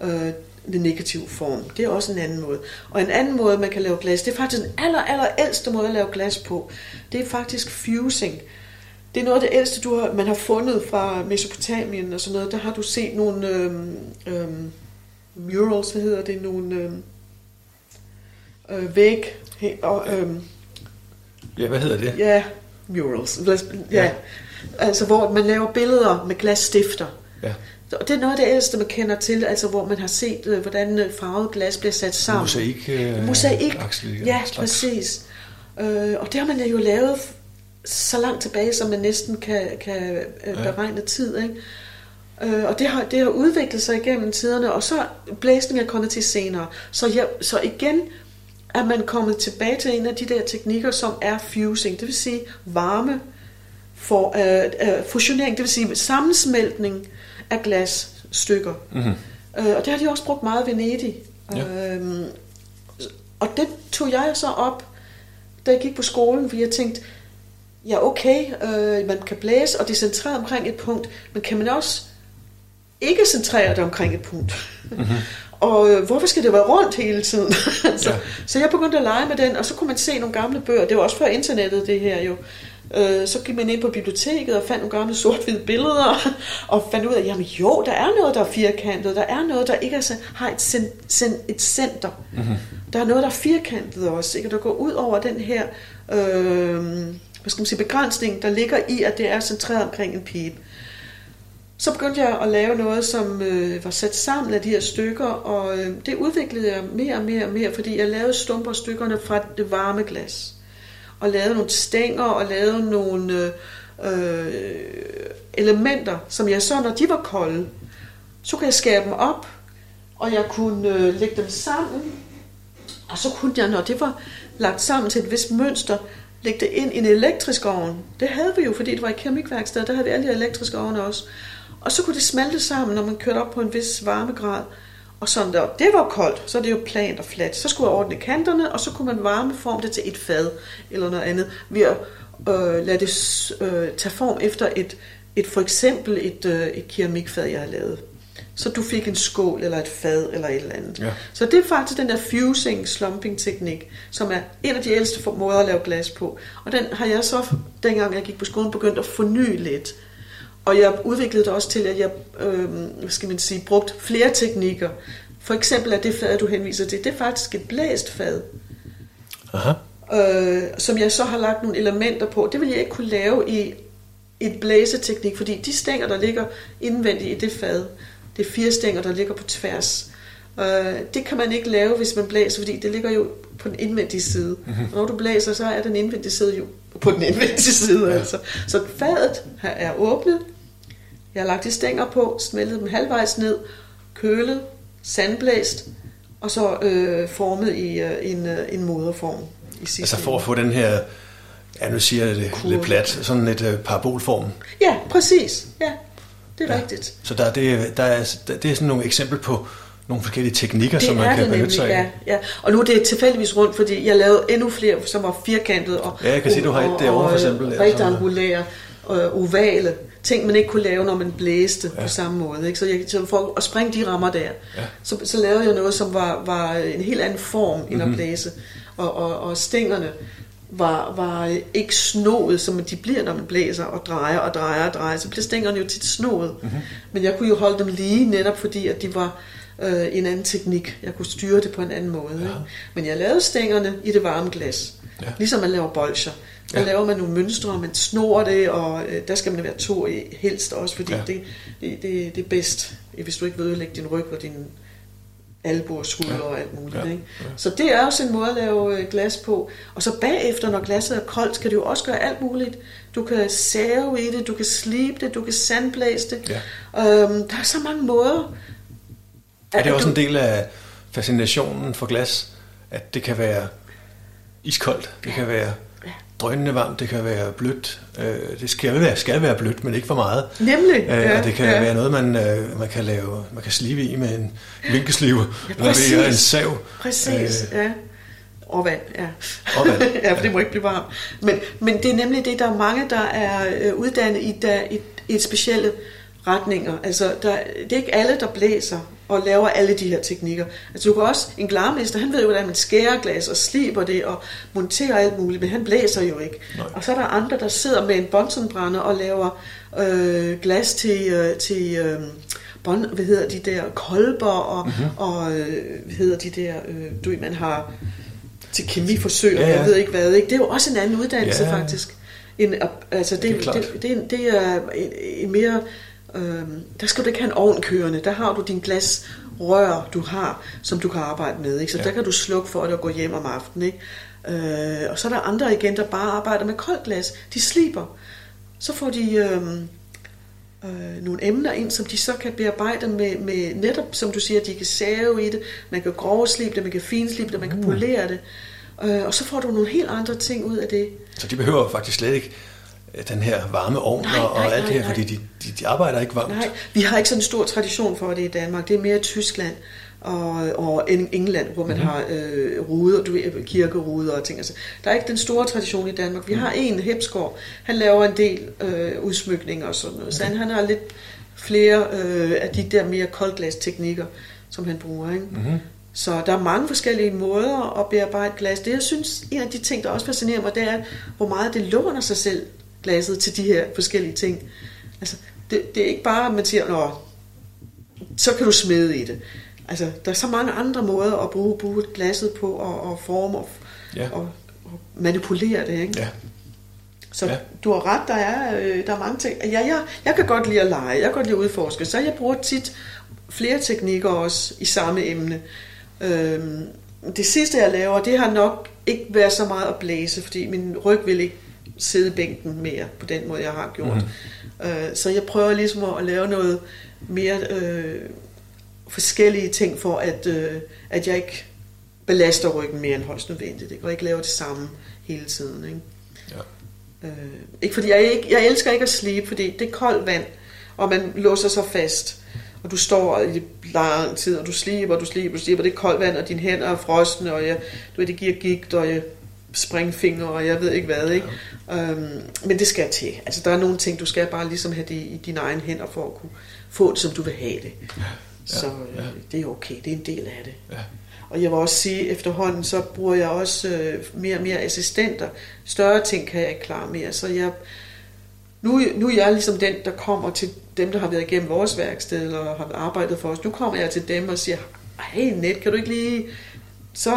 [SPEAKER 2] øh, den negative form. Det er også en anden måde. Og en anden måde, man kan lave glas, det er faktisk den aller, aller ældste måde at lave glas på. Det er faktisk fusing. Det er noget af det ældste, du har, man har fundet fra Mesopotamien og sådan noget. Der har du set nogle øh, øh, murals, hvad hedder det, nogle øh, øh, væg... Og, øh,
[SPEAKER 1] ja, hvad hedder det?
[SPEAKER 2] Ja, murals. Ja, ja. Altså, hvor man laver billeder med glasstifter. Ja. Og det er noget af det ældste, man kender til, altså hvor man har set, øh, hvordan øh, farvet glas bliver sat sammen.
[SPEAKER 1] Mosaik. Øh,
[SPEAKER 2] Mosaik, ja, slags. præcis. Øh, og det har man jo lavet så langt tilbage, som man næsten kan, kan øh, beregne tid. Ikke? Øh, og det har, det har udviklet sig igennem tiderne, og så blæsning er kommet til senere. Så, ja, så igen er man kommet tilbage til en af de der teknikker, som er fusing, det vil sige varme for øh, øh, fusionering, det vil sige sammensmeltning af glasstykker. Mm-hmm. Øh, og det har de også brugt meget i Venedig. Ja. Øh, og det tog jeg så op, da jeg gik på skolen, fordi jeg tænkte, ja okay, øh, man kan blæse, og det er centreret omkring et punkt, men kan man også ikke centrere det omkring et punkt? Mm-hmm. Og øh, hvorfor skal det være rundt hele tiden? så, ja. så jeg begyndte at lege med den, og så kunne man se nogle gamle bøger. Det var også før internettet, det her jo. Øh, så gik man ind på biblioteket og fandt nogle gamle sort-hvide billeder, og fandt ud af, jamen jo, der er noget, der er firkantet, der er noget, der ikke er, har et, sen, sen, et center. Mm-hmm. Der er noget, der er firkantet også, ikke? og der går ud over den her øh, hvad skal man sige, begrænsning, der ligger i, at det er centreret omkring en pipe. Så begyndte jeg at lave noget, som øh, var sat sammen af de her stykker, og øh, det udviklede jeg mere og mere og mere, fordi jeg lavede stumper stykkerne fra det varme glas og lavede nogle stænger og lavede nogle øh, øh, elementer, som jeg så, når de var kolde, så kunne jeg skære dem op, og jeg kunne øh, lægge dem sammen, og så kunne jeg, når det var lagt sammen til et vist mønster, lægge det ind i en elektrisk ovn. Det havde vi jo, fordi det var i kemikværkstedet, der havde vi alle de elektriske ovne også. Og så kunne det smelte sammen, når man kørte op på en vis varmegrad. Og sådan der, det var koldt, så er det jo plant og fladt. Så skulle jeg ordne kanterne, og så kunne man varmeforme det til et fad eller noget andet, ved at øh, lade det øh, tage form efter et, et for eksempel et, øh, et keramikfad, jeg har lavet. Så du fik en skål eller et fad eller et eller andet. Ja. Så det er faktisk den der fusing slumping teknik, som er en af de ældste måder at lave glas på. Og den har jeg så, dengang jeg gik på skolen, begyndt at forny lidt. Og jeg udviklede det også til, at jeg øh, skal man sige, brugt flere teknikker. For eksempel at det fad, du henviser til, det er faktisk et blæst fad. Aha. Øh, som jeg så har lagt nogle elementer på. Det vil jeg ikke kunne lave i et blæseteknik, fordi de stænger, der ligger indvendigt i det fad, det er fire stænger, der ligger på tværs. Øh, det kan man ikke lave, hvis man blæser, fordi det ligger jo på den indvendige side. Mm-hmm. Og når du blæser, så er den indvendige side jo på den indvendige side. Ja. Altså. Så fadet er åbnet, jeg har lagt de stænger på, smeltet dem halvvejs ned, kølet, sandblæst, og så øh, formet i øh, en, øh, en moderform.
[SPEAKER 1] I sidste altså for at få den her, ja nu siger jeg det Kurve. lidt plat, sådan et øh, parabolform.
[SPEAKER 2] Ja, præcis. Ja, det er ja. rigtigt.
[SPEAKER 1] Så der, det, der er, det er sådan nogle eksempler på nogle forskellige teknikker, det som man kan benytte sig
[SPEAKER 2] af. Ja, ja. Og nu er det tilfældigvis rundt, fordi jeg lavede endnu flere, som var firkantet og,
[SPEAKER 1] ja, jeg kan sige, du har et derovre for eksempel.
[SPEAKER 2] Rektangulære og ovale ting, man ikke kunne lave, når man blæste ja. på samme måde. Ikke? Så, jeg, så for at springe de rammer der, ja. så, så lavede jeg noget, som var, var en helt anden form end mm-hmm. at mhm. blæse. Og, og, og stængerne var, var ikke snået, som de bliver, når man blæser og drejer og drejer og drejer. Så bliver stængerne jo tit snået. Mm-hmm. Men jeg kunne jo holde dem lige, netop fordi, at de var øh, en anden teknik. Jeg kunne styre det på en anden måde. Ja. Ikke? Men jeg lavede stængerne i det varme glas. Ja. Ligesom man laver bolcher. Der ja. laver man nogle mønstre, og man snor det, og øh, der skal man være to i helst også, fordi ja. det, det, det, det er bedst, hvis du ikke vil ødelægge din ryg og din albu og skulder ja. og alt muligt. Ja. Ikke? Ja. Så det er også en måde at lave øh, glas på. Og så bagefter, når glasset er koldt, skal du jo også gøre alt muligt. Du kan save i det, du kan slibe det, du kan sandblæse det. Ja. Øhm, der er så mange måder.
[SPEAKER 1] Er det også du... en del af fascinationen for glas, at det kan være iskoldt, det ja. kan være drønende varmt, det kan være blødt. Øh, det skal være, skal være blødt, men ikke for meget.
[SPEAKER 2] Nemlig. Øh,
[SPEAKER 1] ja, og det kan ja. være noget, man, øh, man kan lave, man kan slive i med en vinkeslive, ja, eller en sav.
[SPEAKER 2] Præcis, øh, ja. Og vand, ja. Og vand. ja, for det må ikke blive varmt. Men, men det er nemlig det, der er mange, der er uddannet i, der, i, i et specielle retninger. Altså, der, det er ikke alle, der blæser og laver alle de her teknikker. Altså du kan også, en glarmester, han ved jo, hvordan man skærer glas og sliber det og monterer alt muligt, men han blæser jo ikke. Nej. Og så er der andre, der sidder med en Bunsenbrænder og laver øh, glas til, øh, til øh, bon, hvad hedder de der, kolber og, mm-hmm. og øh, hvad hedder de der, øh, du ved, man har til kemiforsøg, ja, ja. jeg ved ikke hvad. Ikke? Det er jo også en anden uddannelse ja. faktisk. En, altså det, det, det, det, det er en mere Øh, der skal du ikke have en ovn kørende. Der har du din glas rør, du har, som du kan arbejde med. Ikke? Så
[SPEAKER 1] Ja.
[SPEAKER 2] der kan du slukke for det og gå hjem om aftenen. Ikke? Øh, og så er der andre igen, der bare arbejder med koldt glas. De sliber. Så får de øh, øh, nogle emner ind, som de så kan bearbejde med, med netop, som du siger, de kan save i det, man kan grovslibe det, man kan finslibe det, man kan polere det. Øh, og så får du nogle helt andre ting ud af det.
[SPEAKER 1] Så de behøver faktisk slet ikke den her varme ovn
[SPEAKER 2] Nej,
[SPEAKER 1] og, og
[SPEAKER 2] nej,
[SPEAKER 1] alt det her,
[SPEAKER 2] nej,
[SPEAKER 1] fordi de, de, de arbejder ikke varmt.
[SPEAKER 2] Nej, vi har ikke sådan en stor tradition for det i Danmark. Det er mere Tyskland og, og Eng- England, hvor man mm-hmm. har øh, ruder, du ved, kirkeruder og ting. Altså, der er ikke den store tradition i Danmark. Vi har en Hepsgaard, han laver en del øh, udsmykninger og sådan noget. Så han, han har lidt flere øh, af de der mere koldglasteknikker, som han bruger. Ikke?
[SPEAKER 1] Mm-hmm.
[SPEAKER 2] Så der er mange forskellige måder at bearbejde glas. Det jeg synes, en af de ting, der også fascinerer mig, det er, hvor meget det låner sig selv, glasset, til de her forskellige ting. Altså, det, det er ikke bare, at man siger, Nå, så kan du smede i det. Altså, der er så mange andre måder at bruge, bruge glasset på og, og forme og,
[SPEAKER 1] Ja.
[SPEAKER 2] og, og manipulere det. Ikke?
[SPEAKER 1] Ja.
[SPEAKER 2] Så
[SPEAKER 1] Ja.
[SPEAKER 2] du har ret, der er, øh, der er mange ting. Ja, jeg, jeg kan godt lide at lege, jeg kan godt lide at udforske, så jeg bruger tit flere teknikker også i samme emne. Øhm, det sidste, jeg laver, det har nok ikke været så meget at blæse, fordi min ryg vil ikke sidde i bænken mere på den måde, jeg har gjort. Mm. Øh, så jeg prøver ligesom at lave noget mere øh, forskellige ting, for at, øh, at jeg ikke belaster ryggen mere end højst nødvendigt, ikke? og ikke laver det samme hele tiden. Ikke?
[SPEAKER 1] Ja.
[SPEAKER 2] Øh, ikke fordi jeg, ikke, jeg elsker ikke at slibe, fordi det er koldt vand, og man låser sig fast. Og du står i lang tid, og du sliber, du sliber, du sliber. Det er koldt vand, og dine hænder er frosne, og jeg, du ved, det giver gigt, og jeg springfinger, og jeg ved ikke hvad. Ikke? Øhm, men det skal til. Altså, der er nogle ting, du skal bare ligesom have det i dine egne hænder, for at kunne få det, som du vil have det. Så øh,
[SPEAKER 1] ja.
[SPEAKER 2] det er okay, det er en del af det.
[SPEAKER 1] Ja.
[SPEAKER 2] Og jeg vil også sige, at efterhånden så bruger jeg også øh, mere og mere assistenter. Større ting kan jeg ikke klare mere. Så jeg, nu, nu er jeg ligesom den, der kommer til dem, der har været igennem vores værksted og har arbejdet for os. Nu kommer jeg til dem og siger, hey net, kan du ikke lige... Så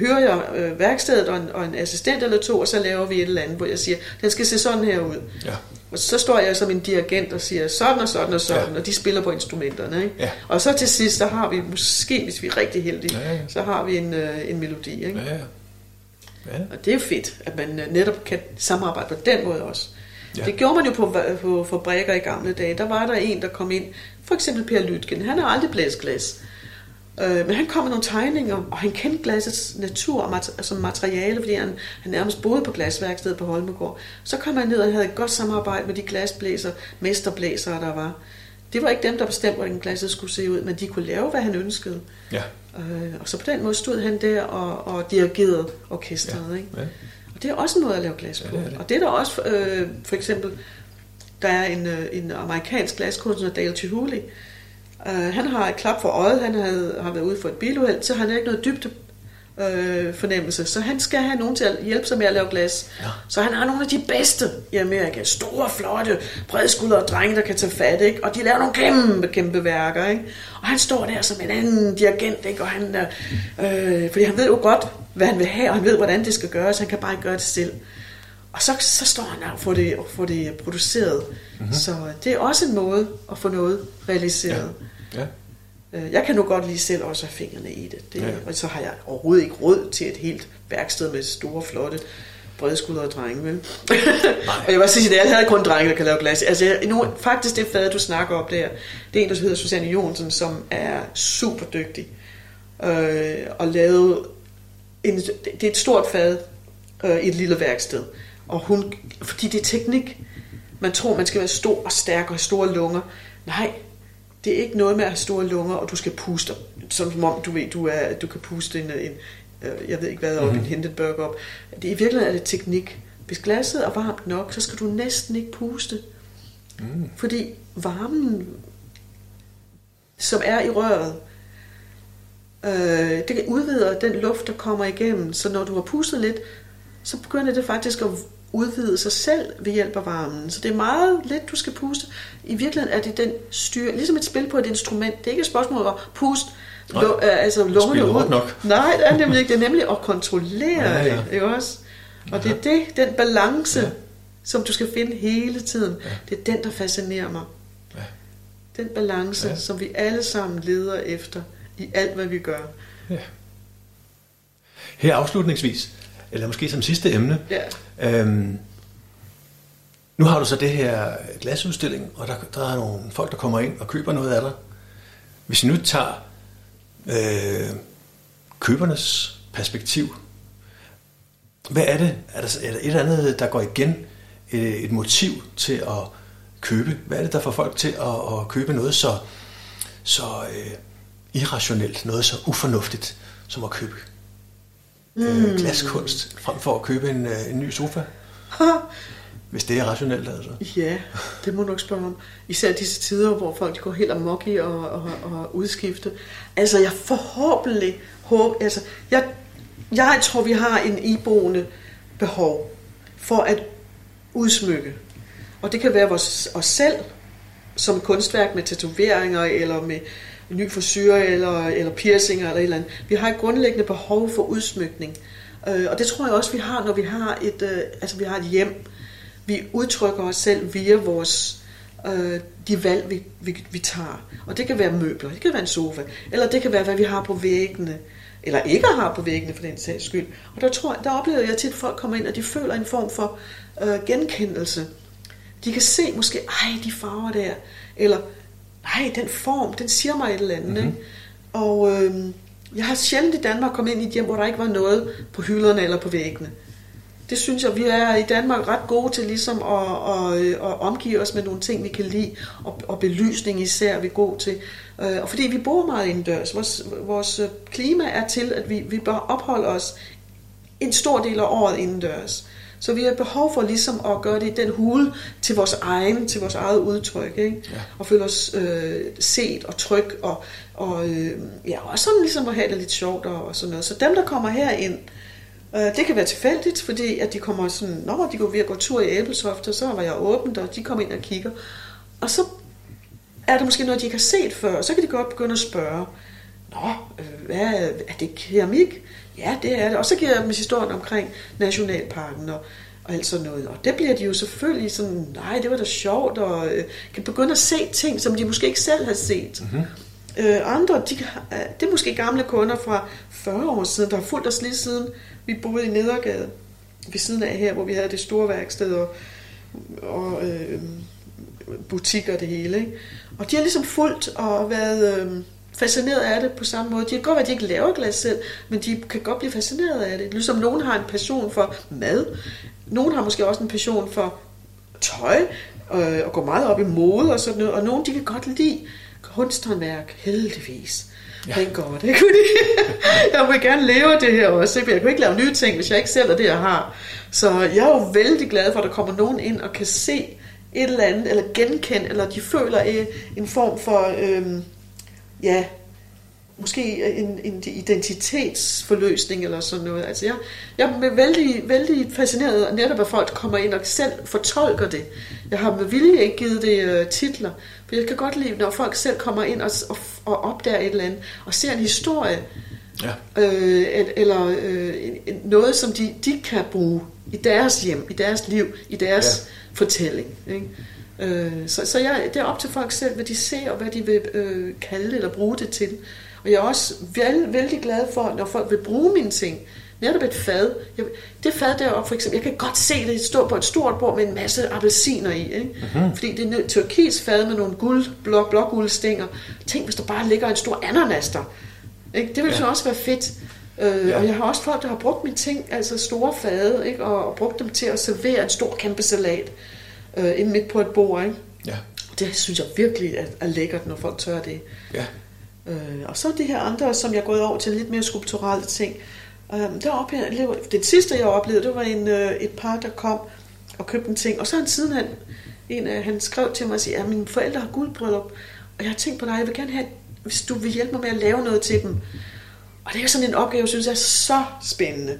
[SPEAKER 2] hører jeg øh, værkstedet og en, og en assistent eller to, og så laver vi et eller andet, hvor jeg siger, den skal se sådan her ud.
[SPEAKER 1] Ja.
[SPEAKER 2] Og så står jeg som en dirigent og siger sådan og sådan og sådan,
[SPEAKER 1] Ja.
[SPEAKER 2] og de spiller på instrumenterne. Ikke?
[SPEAKER 1] Ja.
[SPEAKER 2] Og så til sidst, så har vi måske, hvis vi er rigtig heldige,
[SPEAKER 1] Ja, ja.
[SPEAKER 2] så har vi en, øh, en melodi. Ikke?
[SPEAKER 1] Ja, ja. ja.
[SPEAKER 2] Og det er fedt, at man øh, netop kan samarbejde på den måde også.
[SPEAKER 1] Ja.
[SPEAKER 2] Det gjorde man jo på, på fabrikker i gamle dage. Der var der en, der kom ind, for eksempel Per Lytgen. Han har aldrig blæst glas. Øh, men han kom med nogle tegninger, og han kendte glassets natur og mat- som materiale, fordi han, han nærmest boede på glasværkstedet på Holmegård. Så kom han ned og havde et godt samarbejde med de glasblæser, mesterblæsere, der var. Det var ikke dem, der bestemte, hvordan glasset skulle se ud, men de kunne lave, hvad han ønskede.
[SPEAKER 1] Ja.
[SPEAKER 2] Øh, og så på den måde stod han der og, og dirigerede orkestret.
[SPEAKER 1] Ja.
[SPEAKER 2] Ikke?
[SPEAKER 1] Ja.
[SPEAKER 2] Og det er også en måde at lave glas
[SPEAKER 1] Ja,
[SPEAKER 2] på.
[SPEAKER 1] det er det.
[SPEAKER 2] Og det er der også, øh, for eksempel, der er en, øh, en amerikansk glaskunstner, Dale Chihuly. Uh, han har et klap for øjet, han havde, har været ude for et biluheld, så han har ikke noget dybde øh, fornemmelse. Så han skal have nogen til at hjælpe sig med at lave glas.
[SPEAKER 1] Ja.
[SPEAKER 2] Så han har nogle af de bedste i Amerika. Store, flotte, bredskuldrede drenge, der kan tage fat. Ikke? Og de laver nogle kæmpe, kæmpe værker. Ikke? Og han står der som en anden dirigent. Ikke? Og han, øh, øh, fordi han ved jo godt, hvad han vil have, og han ved, hvordan det skal gøres. Han kan bare ikke gøre det selv. Og så, så står han og får det, og får det produceret. Mm-hmm. Så det er også en måde at få noget realiseret.
[SPEAKER 1] Ja.
[SPEAKER 2] Øh, Jeg kan nu godt lige selv også have fingrene i det. det
[SPEAKER 1] Ja.
[SPEAKER 2] ja. Og så har jeg overhovedet ikke råd til et helt værksted med store, flotte, bredskuldrede drenge, vel? og jeg vil sige, at jeg havde kun drenge, der kan lave glas. Altså, jeg, nu, faktisk det fad, du snakker om der, det er en, der hedder Susanne Jonsen, som er super dygtig. Øh, og lavede en, det er et stort fad øh, i et lille værksted. Og hun, fordi det er teknik. Man tror, man skal være stor og stærk og have store lunger. Nej, det er ikke noget med at have store lunger, og du skal puste, som om du ved, du, er, du kan puste en, en øh, jeg ved ikke hvad, op, mm-hmm. en Hindenburg op. Det, I virkeligheden er det teknik. Hvis glasset er varmt nok, så skal du næsten ikke puste.
[SPEAKER 1] Mm.
[SPEAKER 2] Fordi varmen, som er i røret, øh, det udvider den luft, der kommer igennem. Så når du har pustet lidt, så begynder det faktisk at udvide sig selv ved hjælp af varmen. Så det er meget lidt, du skal puste. I virkeligheden er det den styre, ligesom et spil på et instrument. Det er ikke et spørgsmål om at puste
[SPEAKER 1] Nej.
[SPEAKER 2] lu- øh, altså lungerne ud.
[SPEAKER 1] nok.
[SPEAKER 2] Nej, det er nemlig ikke. Det er nemlig at kontrollere
[SPEAKER 1] Ja, ja.
[SPEAKER 2] det. Ikke også? Og det er det, den balance,
[SPEAKER 1] Ja.
[SPEAKER 2] ja. som du skal finde hele tiden.
[SPEAKER 1] Ja.
[SPEAKER 2] Det er den, der fascinerer mig.
[SPEAKER 1] Ja.
[SPEAKER 2] Den balance,
[SPEAKER 1] Ja.
[SPEAKER 2] ja. som vi alle sammen leder efter, i alt, hvad vi gør.
[SPEAKER 1] Ja. Her afslutningsvis, eller måske som sidste emne,
[SPEAKER 2] Ja.
[SPEAKER 1] øhm, nu har du så det her glasudstilling, og der, der er nogle folk, der kommer ind og køber noget af dig. Hvis vi nu tager øh, købernes perspektiv, hvad er det? Er der, er der et eller andet, der går igen? Et, et motiv til at købe? Hvad er det, der får folk til at, at købe noget så, så øh, irrationelt, noget så ufornuftigt, som at købe øh, glaskunst, frem for at købe en, øh, en ny sofa? Hvis det er rationelt, altså.
[SPEAKER 2] Ja, det må du nok spørge om. Især disse tider, hvor folk går helt amok i og, og, og udskifte. Altså, jeg forhåbentlig håber, altså, jeg, jeg tror, vi har en iboende behov for at udsmykke. Og det kan være vores, os selv, som kunstværk med tatoveringer, eller med ny forsyre, eller, eller piercinger, eller et eller andet. Vi har et grundlæggende behov for udsmykning. Øh, og det tror jeg også, vi har, når vi har et, øh, altså, vi har et hjem. Vi udtrykker os selv via vores øh, de valg, vi, vi, vi tager. Og det kan være møbler, det kan være en sofa, eller det kan være, hvad vi har på væggene, eller ikke har på væggene for den sags skyld. Og der, tror, der oplever jeg tit, at folk kommer ind, og de føler en form for øh, genkendelse. De kan se måske, ej, de farver der, eller ej, den form, den siger mig et eller andet. Mm-hmm. Ikke? Og øh, jeg har sjældent i Danmark kommet ind i et hjem, hvor der ikke var noget på hylderne eller på væggene. Det synes jeg, vi er i Danmark ret gode til ligesom at, at, at omgive os med nogle ting, vi kan lide, og, og belysning især er vi gode til. Øh, Og fordi vi bor meget indendørs, vores, vores øh, klima er til, at vi, vi bør opholde os en stor del af året indendørs. Så vi har behov for ligesom at gøre det i den hule til vores egen, til vores eget udtryk, ikke?
[SPEAKER 1] Ja.
[SPEAKER 2] og føle os øh, set og tryg, og, og øh, ja, også sådan ligesom at have det lidt sjovt og, og sådan noget. Så dem, der kommer herind, øh, det kan være tilfældigt, fordi at de kommer sådan, når de går ved at gå tur i Æbeltoft, og så var jeg åbent, og de kommer ind og kigger. Og så er der måske noget, de ikke har set før, og så kan de godt begynde at spørge, Nå, øh, hvad, er det keramik? Ja, det er det. Og så giver jeg dem historien omkring Nationalparken og, og alt sådan noget. Og det bliver de jo selvfølgelig sådan, nej, det var da sjovt, og øh, kan begynde at se ting, som de måske ikke selv har set. Mm-hmm. Øh, andre, de, øh, det er måske gamle kunder fra 40 år siden, der har fulgt os lige siden vi boede i Nedergade, ved siden af her, hvor vi havde det store værksted og, og øh, butikker og det hele. Ikke? Og de har ligesom fulgt og været øh, fascineret af det på samme måde. De kan godt være, at de ikke laver glas selv, men de kan godt blive fascineret af det. Ligesom nogen har en passion for mad. Nogen har måske også en passion for tøj, øh, og går meget op i mode og sådan noget. Og nogen, de kan godt lide kunsthåndværk, heldigvis. Ja. Thank God, ikke? Jeg vil gerne leve det her også, ikke? Jeg kan ikke lave nye ting, hvis jeg ikke selv er det, jeg har. Så jeg er jo vældig glad for, at der kommer nogen ind og kan se et eller andet, eller genkende, eller de føler øh, en form for, øhm, ja, måske en, en identitetsforløsning eller sådan noget. Altså jeg, jeg er vældig, vældig fascineret af netop, at folk kommer ind og selv fortolker det. Jeg har med vilje ikke givet det uh, titler, for jeg kan godt lide, når folk selv kommer ind og, og, og opdager et eller andet, og ser en historie,
[SPEAKER 1] Ja.
[SPEAKER 2] øh, el- eller øh, noget, som de, de kan bruge i deres hjem, i deres liv, i deres ja. fortælling. Ikke? Øh, så så jeg, det er op til folk selv, hvad de ser, og hvad de vil øh, kalde det, eller bruge det til. Og jeg er også vældig, vældig glad for, når folk vil bruge mine ting. Netop et fad. Jeg, det fad deroppe for eksempel, jeg kan godt se det stå på et stort bord med en masse appelsiner i. Ikke? Mm-hmm. Fordi det er et turkis fad med nogle guld, blå, blåguldstænger. Tænk, hvis der bare ligger en stor ananas der. Ikke? Det ville
[SPEAKER 1] Ja.
[SPEAKER 2] ja. også være fedt. Øh,
[SPEAKER 1] Ja.
[SPEAKER 2] Og jeg har også folk, der har brugt mine ting, altså store fade, ikke? Og, og brugt dem til at servere en stor kæmpe salat øh, inde midt på et bord. Ikke?
[SPEAKER 1] Ja.
[SPEAKER 2] Det synes jeg virkelig er, er lækkert, når folk tør det.
[SPEAKER 1] Ja.
[SPEAKER 2] Øh, og så det her andre, som jeg er gået over til lidt mere skulpturelle ting. Øh, der oplevede, det sidste, jeg oplevede, det var en, øh, et par, der kom og købte en ting. Og så han siden han, en af, han skrev til mig og siger, at mine forældre har guldbryllup, og jeg har tænkt på dig, jeg vil gerne have, hvis du vil hjælpe mig med at lave noget til dem. Og det er sådan en opgave, jeg synes er så spændende.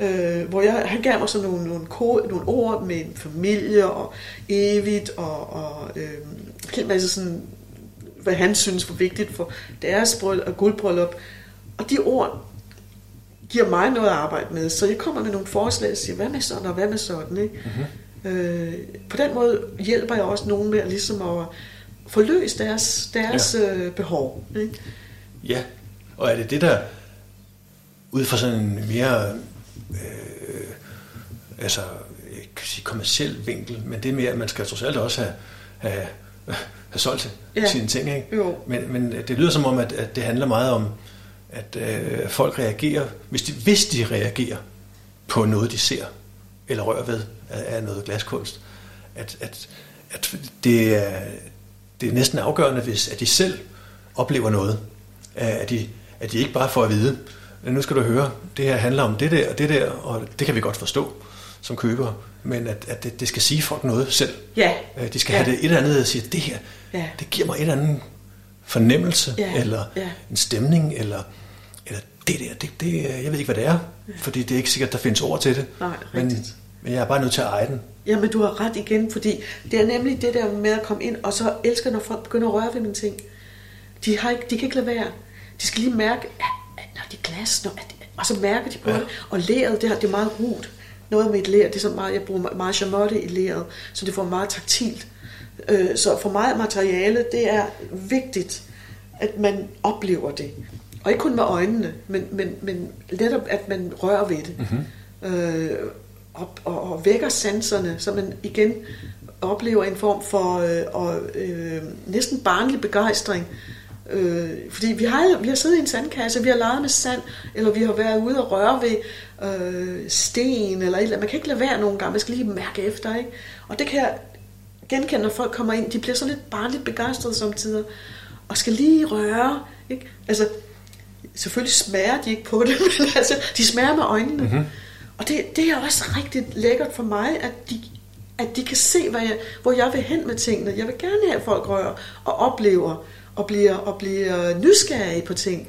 [SPEAKER 2] Øh, hvor jeg, han gav mig sådan nogle, nogle, kode, nogle ord med familie og evigt og, og øh, en hel masse sådan, hvad han synes var vigtigt for deres bryllup, guldbryllup. Og de ord giver mig noget at arbejde med, så jeg kommer med nogle forslag og siger, hvad med sådan og hvad med sådan. Ikke? Mm-hmm. Øh, på den måde hjælper jeg også nogen med at, ligesom at få løst deres, deres ja. øh, behov. Ikke?
[SPEAKER 1] Ja, Og er det det, der ud fra sådan en mere øh, altså, jeg kan sige kommersiel vinkel, men det er mere, at man skal trods alt også have, have, have solgt ja. sine ting. Ikke?
[SPEAKER 2] Jo.
[SPEAKER 1] Men, men det lyder som om, at, at det handler meget om, at øh, folk reagerer, hvis de, hvis de reagerer på noget, de ser eller rører ved af, af noget glaskunst, at, at, at det, er, det er næsten afgørende, hvis at de selv oplever noget, at de, at de ikke bare får at vide, nu skal du høre, det her handler om det der og det der, og det kan vi godt forstå som køber, men at, at det, det skal sige folk noget selv.
[SPEAKER 2] Ja.
[SPEAKER 1] Øh, de skal
[SPEAKER 2] ja.
[SPEAKER 1] have det et eller andet at sige, det her, ja. det giver mig et eller andet fornemmelse, ja. eller
[SPEAKER 2] ja.
[SPEAKER 1] en stemning, eller, eller det der, det, det, jeg ved ikke, hvad det er, ja. fordi det er ikke sikkert, der findes ord til det.
[SPEAKER 2] Nej,
[SPEAKER 1] men, men jeg er bare nødt til at eje den.
[SPEAKER 2] Jamen, du har ret igen, fordi det er nemlig det der med at komme ind, og så elsker, når folk begynder at røre ved mine ting. De, har ikke, de kan ikke lade være. De skal lige mærke, at når de glas, når, at, og så mærker de på ja. det. Og læret, det, har, det er meget rut. Noget med et lær, det er så meget, jeg bruger meget chamotte i læret, så det får meget taktilt. Øh, så for mig materiale, det er vigtigt, at man oplever det. Og ikke kun med øjnene, men, men, men netop, at man rører ved det. Mm-hmm. Øh, og, og, og vækker sanserne, så man igen oplever en form for øh, og, øh, næsten barnlig begejstring. Øh, fordi vi har, vi har siddet i en sandkasse, vi har leget med sand, eller vi har været ude og røre ved øh, sten, eller eller Man kan ikke lade være nogen gange, man skal lige mærke efter. Ikke? Og det kan jeg genkende, når folk kommer ind. De bliver så lidt barnligt begejstrede samtidig, og skal lige røre. Ikke? Altså, selvfølgelig smager de ikke på det, men altså, de smager med øjnene. Mm-hmm. Og det, det er også rigtig lækkert for mig, at de, at de kan se, hvad jeg, hvor jeg vil hen med tingene. Jeg vil gerne have, at folk rører og oplever og bliver, og bliver nysgerrige på ting.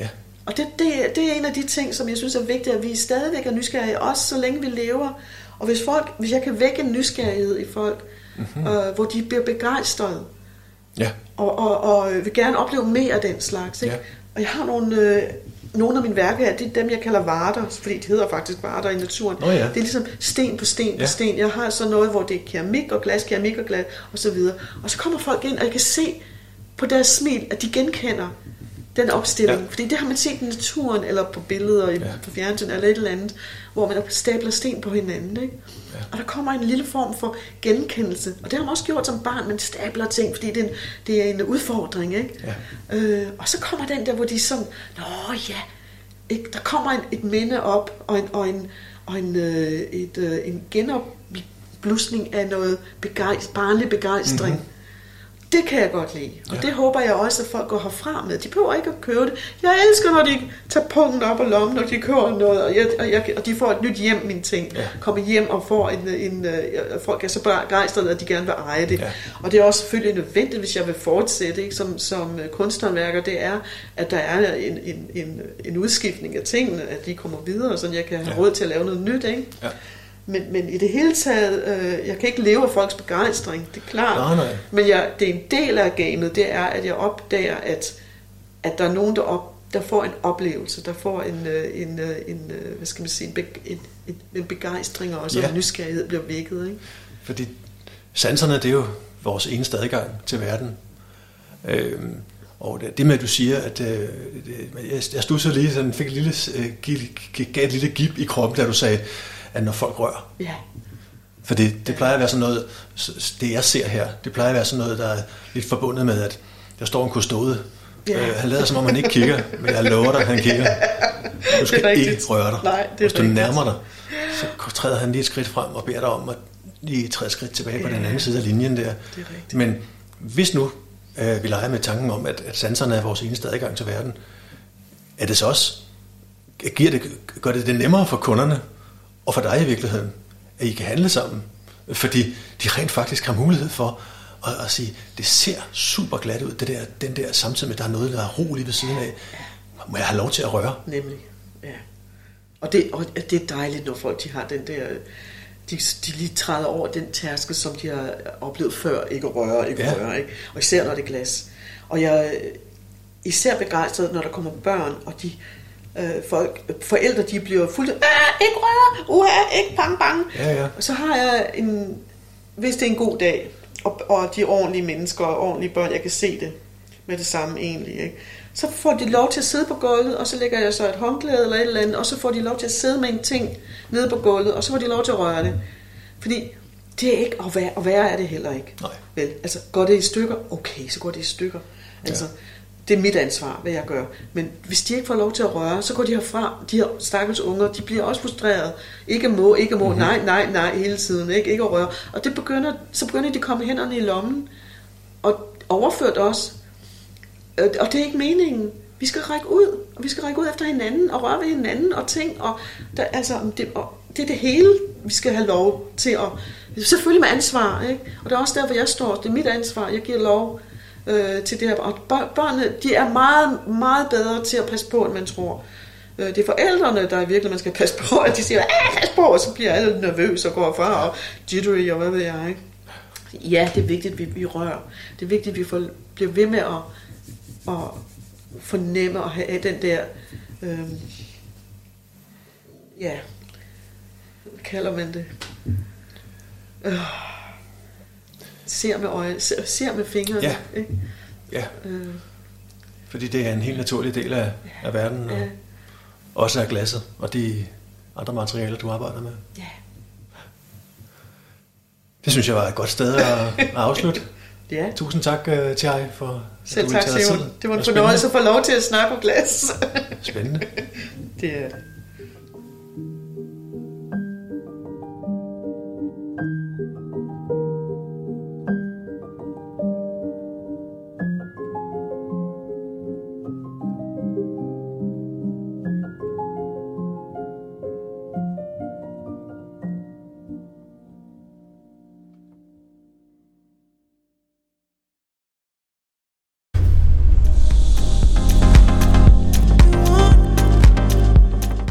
[SPEAKER 1] Ja.
[SPEAKER 2] Og det, det, det er en af de ting, som jeg synes er vigtigt, at vi stadigvæk er nysgerrige, også så længe vi lever. Og hvis, folk, hvis jeg kan vække en nysgerrighed i folk, mm-hmm. øh, hvor de bliver begejstrede,
[SPEAKER 1] ja.
[SPEAKER 2] og, og, og vil gerne opleve mere af den slags. Ikke?
[SPEAKER 1] Ja.
[SPEAKER 2] Og jeg har nogle, øh, nogle af mine værker her, det er dem, jeg kalder varter, fordi de hedder faktisk varter i naturen.
[SPEAKER 1] Oh, ja.
[SPEAKER 2] Det er ligesom sten på sten på
[SPEAKER 1] Ja.
[SPEAKER 2] sten. Jeg har så noget, hvor det er keramik og glas, keramik og glas, og så videre. Og så kommer folk ind, og jeg kan se på deres smil, at de genkender den opstilling.
[SPEAKER 1] Ja.
[SPEAKER 2] Fordi det har man set i naturen, eller på billeder, ja. På fjernsyn, eller et eller andet, hvor man stabler sten på hinanden. Ikke?
[SPEAKER 1] Ja.
[SPEAKER 2] Og der kommer en lille form for genkendelse. Og det har man også gjort som barn, man stabler ting, fordi det er en, det er en udfordring. Ikke?
[SPEAKER 1] Ja.
[SPEAKER 2] Øh, og så kommer den der, hvor de er sådan, Nå ja, ikke? der kommer en, et minde op, og en, og en, og en, øh, et, øh, en genopblusning af noget begejst, barnlig begejstring. Mm-hmm. Det kan jeg godt lide, og
[SPEAKER 1] Ja.
[SPEAKER 2] det håber jeg også, at folk går herfra med. De behøver ikke at købe det. Jeg elsker, når de tager punkten op og lommen, når de køber noget, og, jeg, og, jeg, og de får et nyt hjem, mine ting.
[SPEAKER 1] Ja.
[SPEAKER 2] Kommer hjem og får en, en, øh, folk er så begejstrede, at de gerne vil eje det.
[SPEAKER 1] Ja.
[SPEAKER 2] Og det er også selvfølgelig nødvendigt, hvis jeg vil fortsætte ikke, som, som øh, kunsthåndværker, det er, at der er en, en, en, en udskiftning af tingene, at de kommer videre, så jeg kan have
[SPEAKER 1] ja.
[SPEAKER 2] råd til at lave noget nyt. Ikke?
[SPEAKER 1] Ja.
[SPEAKER 2] Men, men i det hele taget, øh, jeg kan ikke leve af folks begejstring, det er klart.
[SPEAKER 1] Nej, nej.
[SPEAKER 2] Men jeg, det er en del af gamet, det er, at jeg opdager, at, at der er nogen, der, op, der får en oplevelse, der får en, øh, en, øh, en øh, hvad skal man sige, en, be, en, en, en begejstring også,
[SPEAKER 1] Ja.
[SPEAKER 2] og en nysgerrighed bliver vækket. Ikke?
[SPEAKER 1] Fordi sanserne, det er jo vores eneste adgang til verden. Øhm, og det, med, at du siger, at øh, jeg, jeg stussede lige, sådan, fik et lille, øh, gav et lille gip i kroppen, da du sagde, at når folk rører.
[SPEAKER 2] Ja,
[SPEAKER 1] For det, det plejer at være sådan noget, det jeg ser her, det plejer at være sådan noget, der er lidt forbundet med, at der står en kustode.
[SPEAKER 2] Ja.
[SPEAKER 1] Øh, han lader som om, han ikke kigger, men jeg lover dig, han kigger. Du skal ikke røre dig.
[SPEAKER 2] Nej, det er
[SPEAKER 1] Hvis du nærmer dig, så træder han lige et skridt frem og beder dig om at lige træde skridt tilbage på
[SPEAKER 2] Ja.
[SPEAKER 1] den anden side af linjen der.
[SPEAKER 2] Det er rigtigt.
[SPEAKER 1] Men hvis nu øh, vi leger med tanken om, at, at sanserne er vores eneste adgang til verden, er det så også, giver det, gør det det nemmere for kunderne, og for dig i virkeligheden, at I kan handle sammen? Fordi de rent faktisk har mulighed for at, at sige, det ser super glat ud, det der, den der, samtidig med, at der er noget, der er ro lige ved siden af. Må jeg have lov til at røre?
[SPEAKER 2] nemlig. Ja. Og, det, og det er dejligt, når folk de har den der... De, de lige træder over den tærske, som de har oplevet før. Ikke at røre, ikke
[SPEAKER 1] Ja.
[SPEAKER 2] røre. Ikke? Og især når det er glas. Og jeg især begejstret, når der kommer børn, og de øh, folk, forældre, de bliver fuldt ikke røre, uha, ikke bang, bang.
[SPEAKER 1] Ja, ja.
[SPEAKER 2] Og så har jeg en, hvis det er en god dag, og, og de er ordentlige mennesker, og ordentlige børn, jeg kan se det med det samme egentlig, ikke? så får de lov til at sidde på gulvet, og så lægger jeg så et håndklæde eller et eller andet, og så får de lov til at sidde med en ting nede på gulvet, og så får de lov til at røre det. Fordi det er ikke, og værre, og værre er det heller ikke.
[SPEAKER 1] Nej.
[SPEAKER 2] Vel, altså går det i stykker, okay, så går det i stykker. Altså, ja. Det er mit ansvar, hvad jeg gør. Men hvis de ikke får lov til at røre, så går de herfra, de her stakkels unger, de bliver også frustreret. Ikke må, ikke må, mm-hmm. nej, nej, nej, hele tiden, ikke, ikke at røre. Og det begynder, så begynder de at komme hænderne i lommen, og overført også. Øh, Og det er ikke meningen. Vi skal række ud, og vi skal række ud efter hinanden, og røre ved hinanden, og ting, og der, altså, det, og det er det hele, vi skal have lov til at... Selvfølgelig med ansvar, ikke? Og det er også der, hvor jeg står. Det er mit ansvar. Jeg giver lov øh, til det her. Og børnene, de er meget, meget bedre til at passe på, end man tror. Øh, det er forældrene, der virkelig man skal passe på, at de siger, ah, pas på, og så bliver alle nervøse og går fra, og jittery, og hvad ved jeg, ikke? Ja, det er vigtigt, at vi, vi rører. Det er vigtigt, at vi får, bliver ved med at, at fornemme og have den der, øh, ja, hvad kalder man det? Øh, ser med øje, ser, ser med fingrene.
[SPEAKER 1] Ja.
[SPEAKER 2] Ikke?
[SPEAKER 1] Ja,
[SPEAKER 2] Øh,
[SPEAKER 1] fordi det er en helt naturlig del af, af verden, og
[SPEAKER 2] ja,
[SPEAKER 1] også af glasset og de andre materialer, du arbejder med.
[SPEAKER 2] ja.
[SPEAKER 1] Det synes jeg var et godt sted at, at afslutte.
[SPEAKER 2] ja.
[SPEAKER 1] Tusind tak uh, til jer for at
[SPEAKER 2] Selv
[SPEAKER 1] du
[SPEAKER 2] tak, Simon. Det var en fornøjelse at få lov til at snakke om glas.
[SPEAKER 1] Spændende.
[SPEAKER 2] det er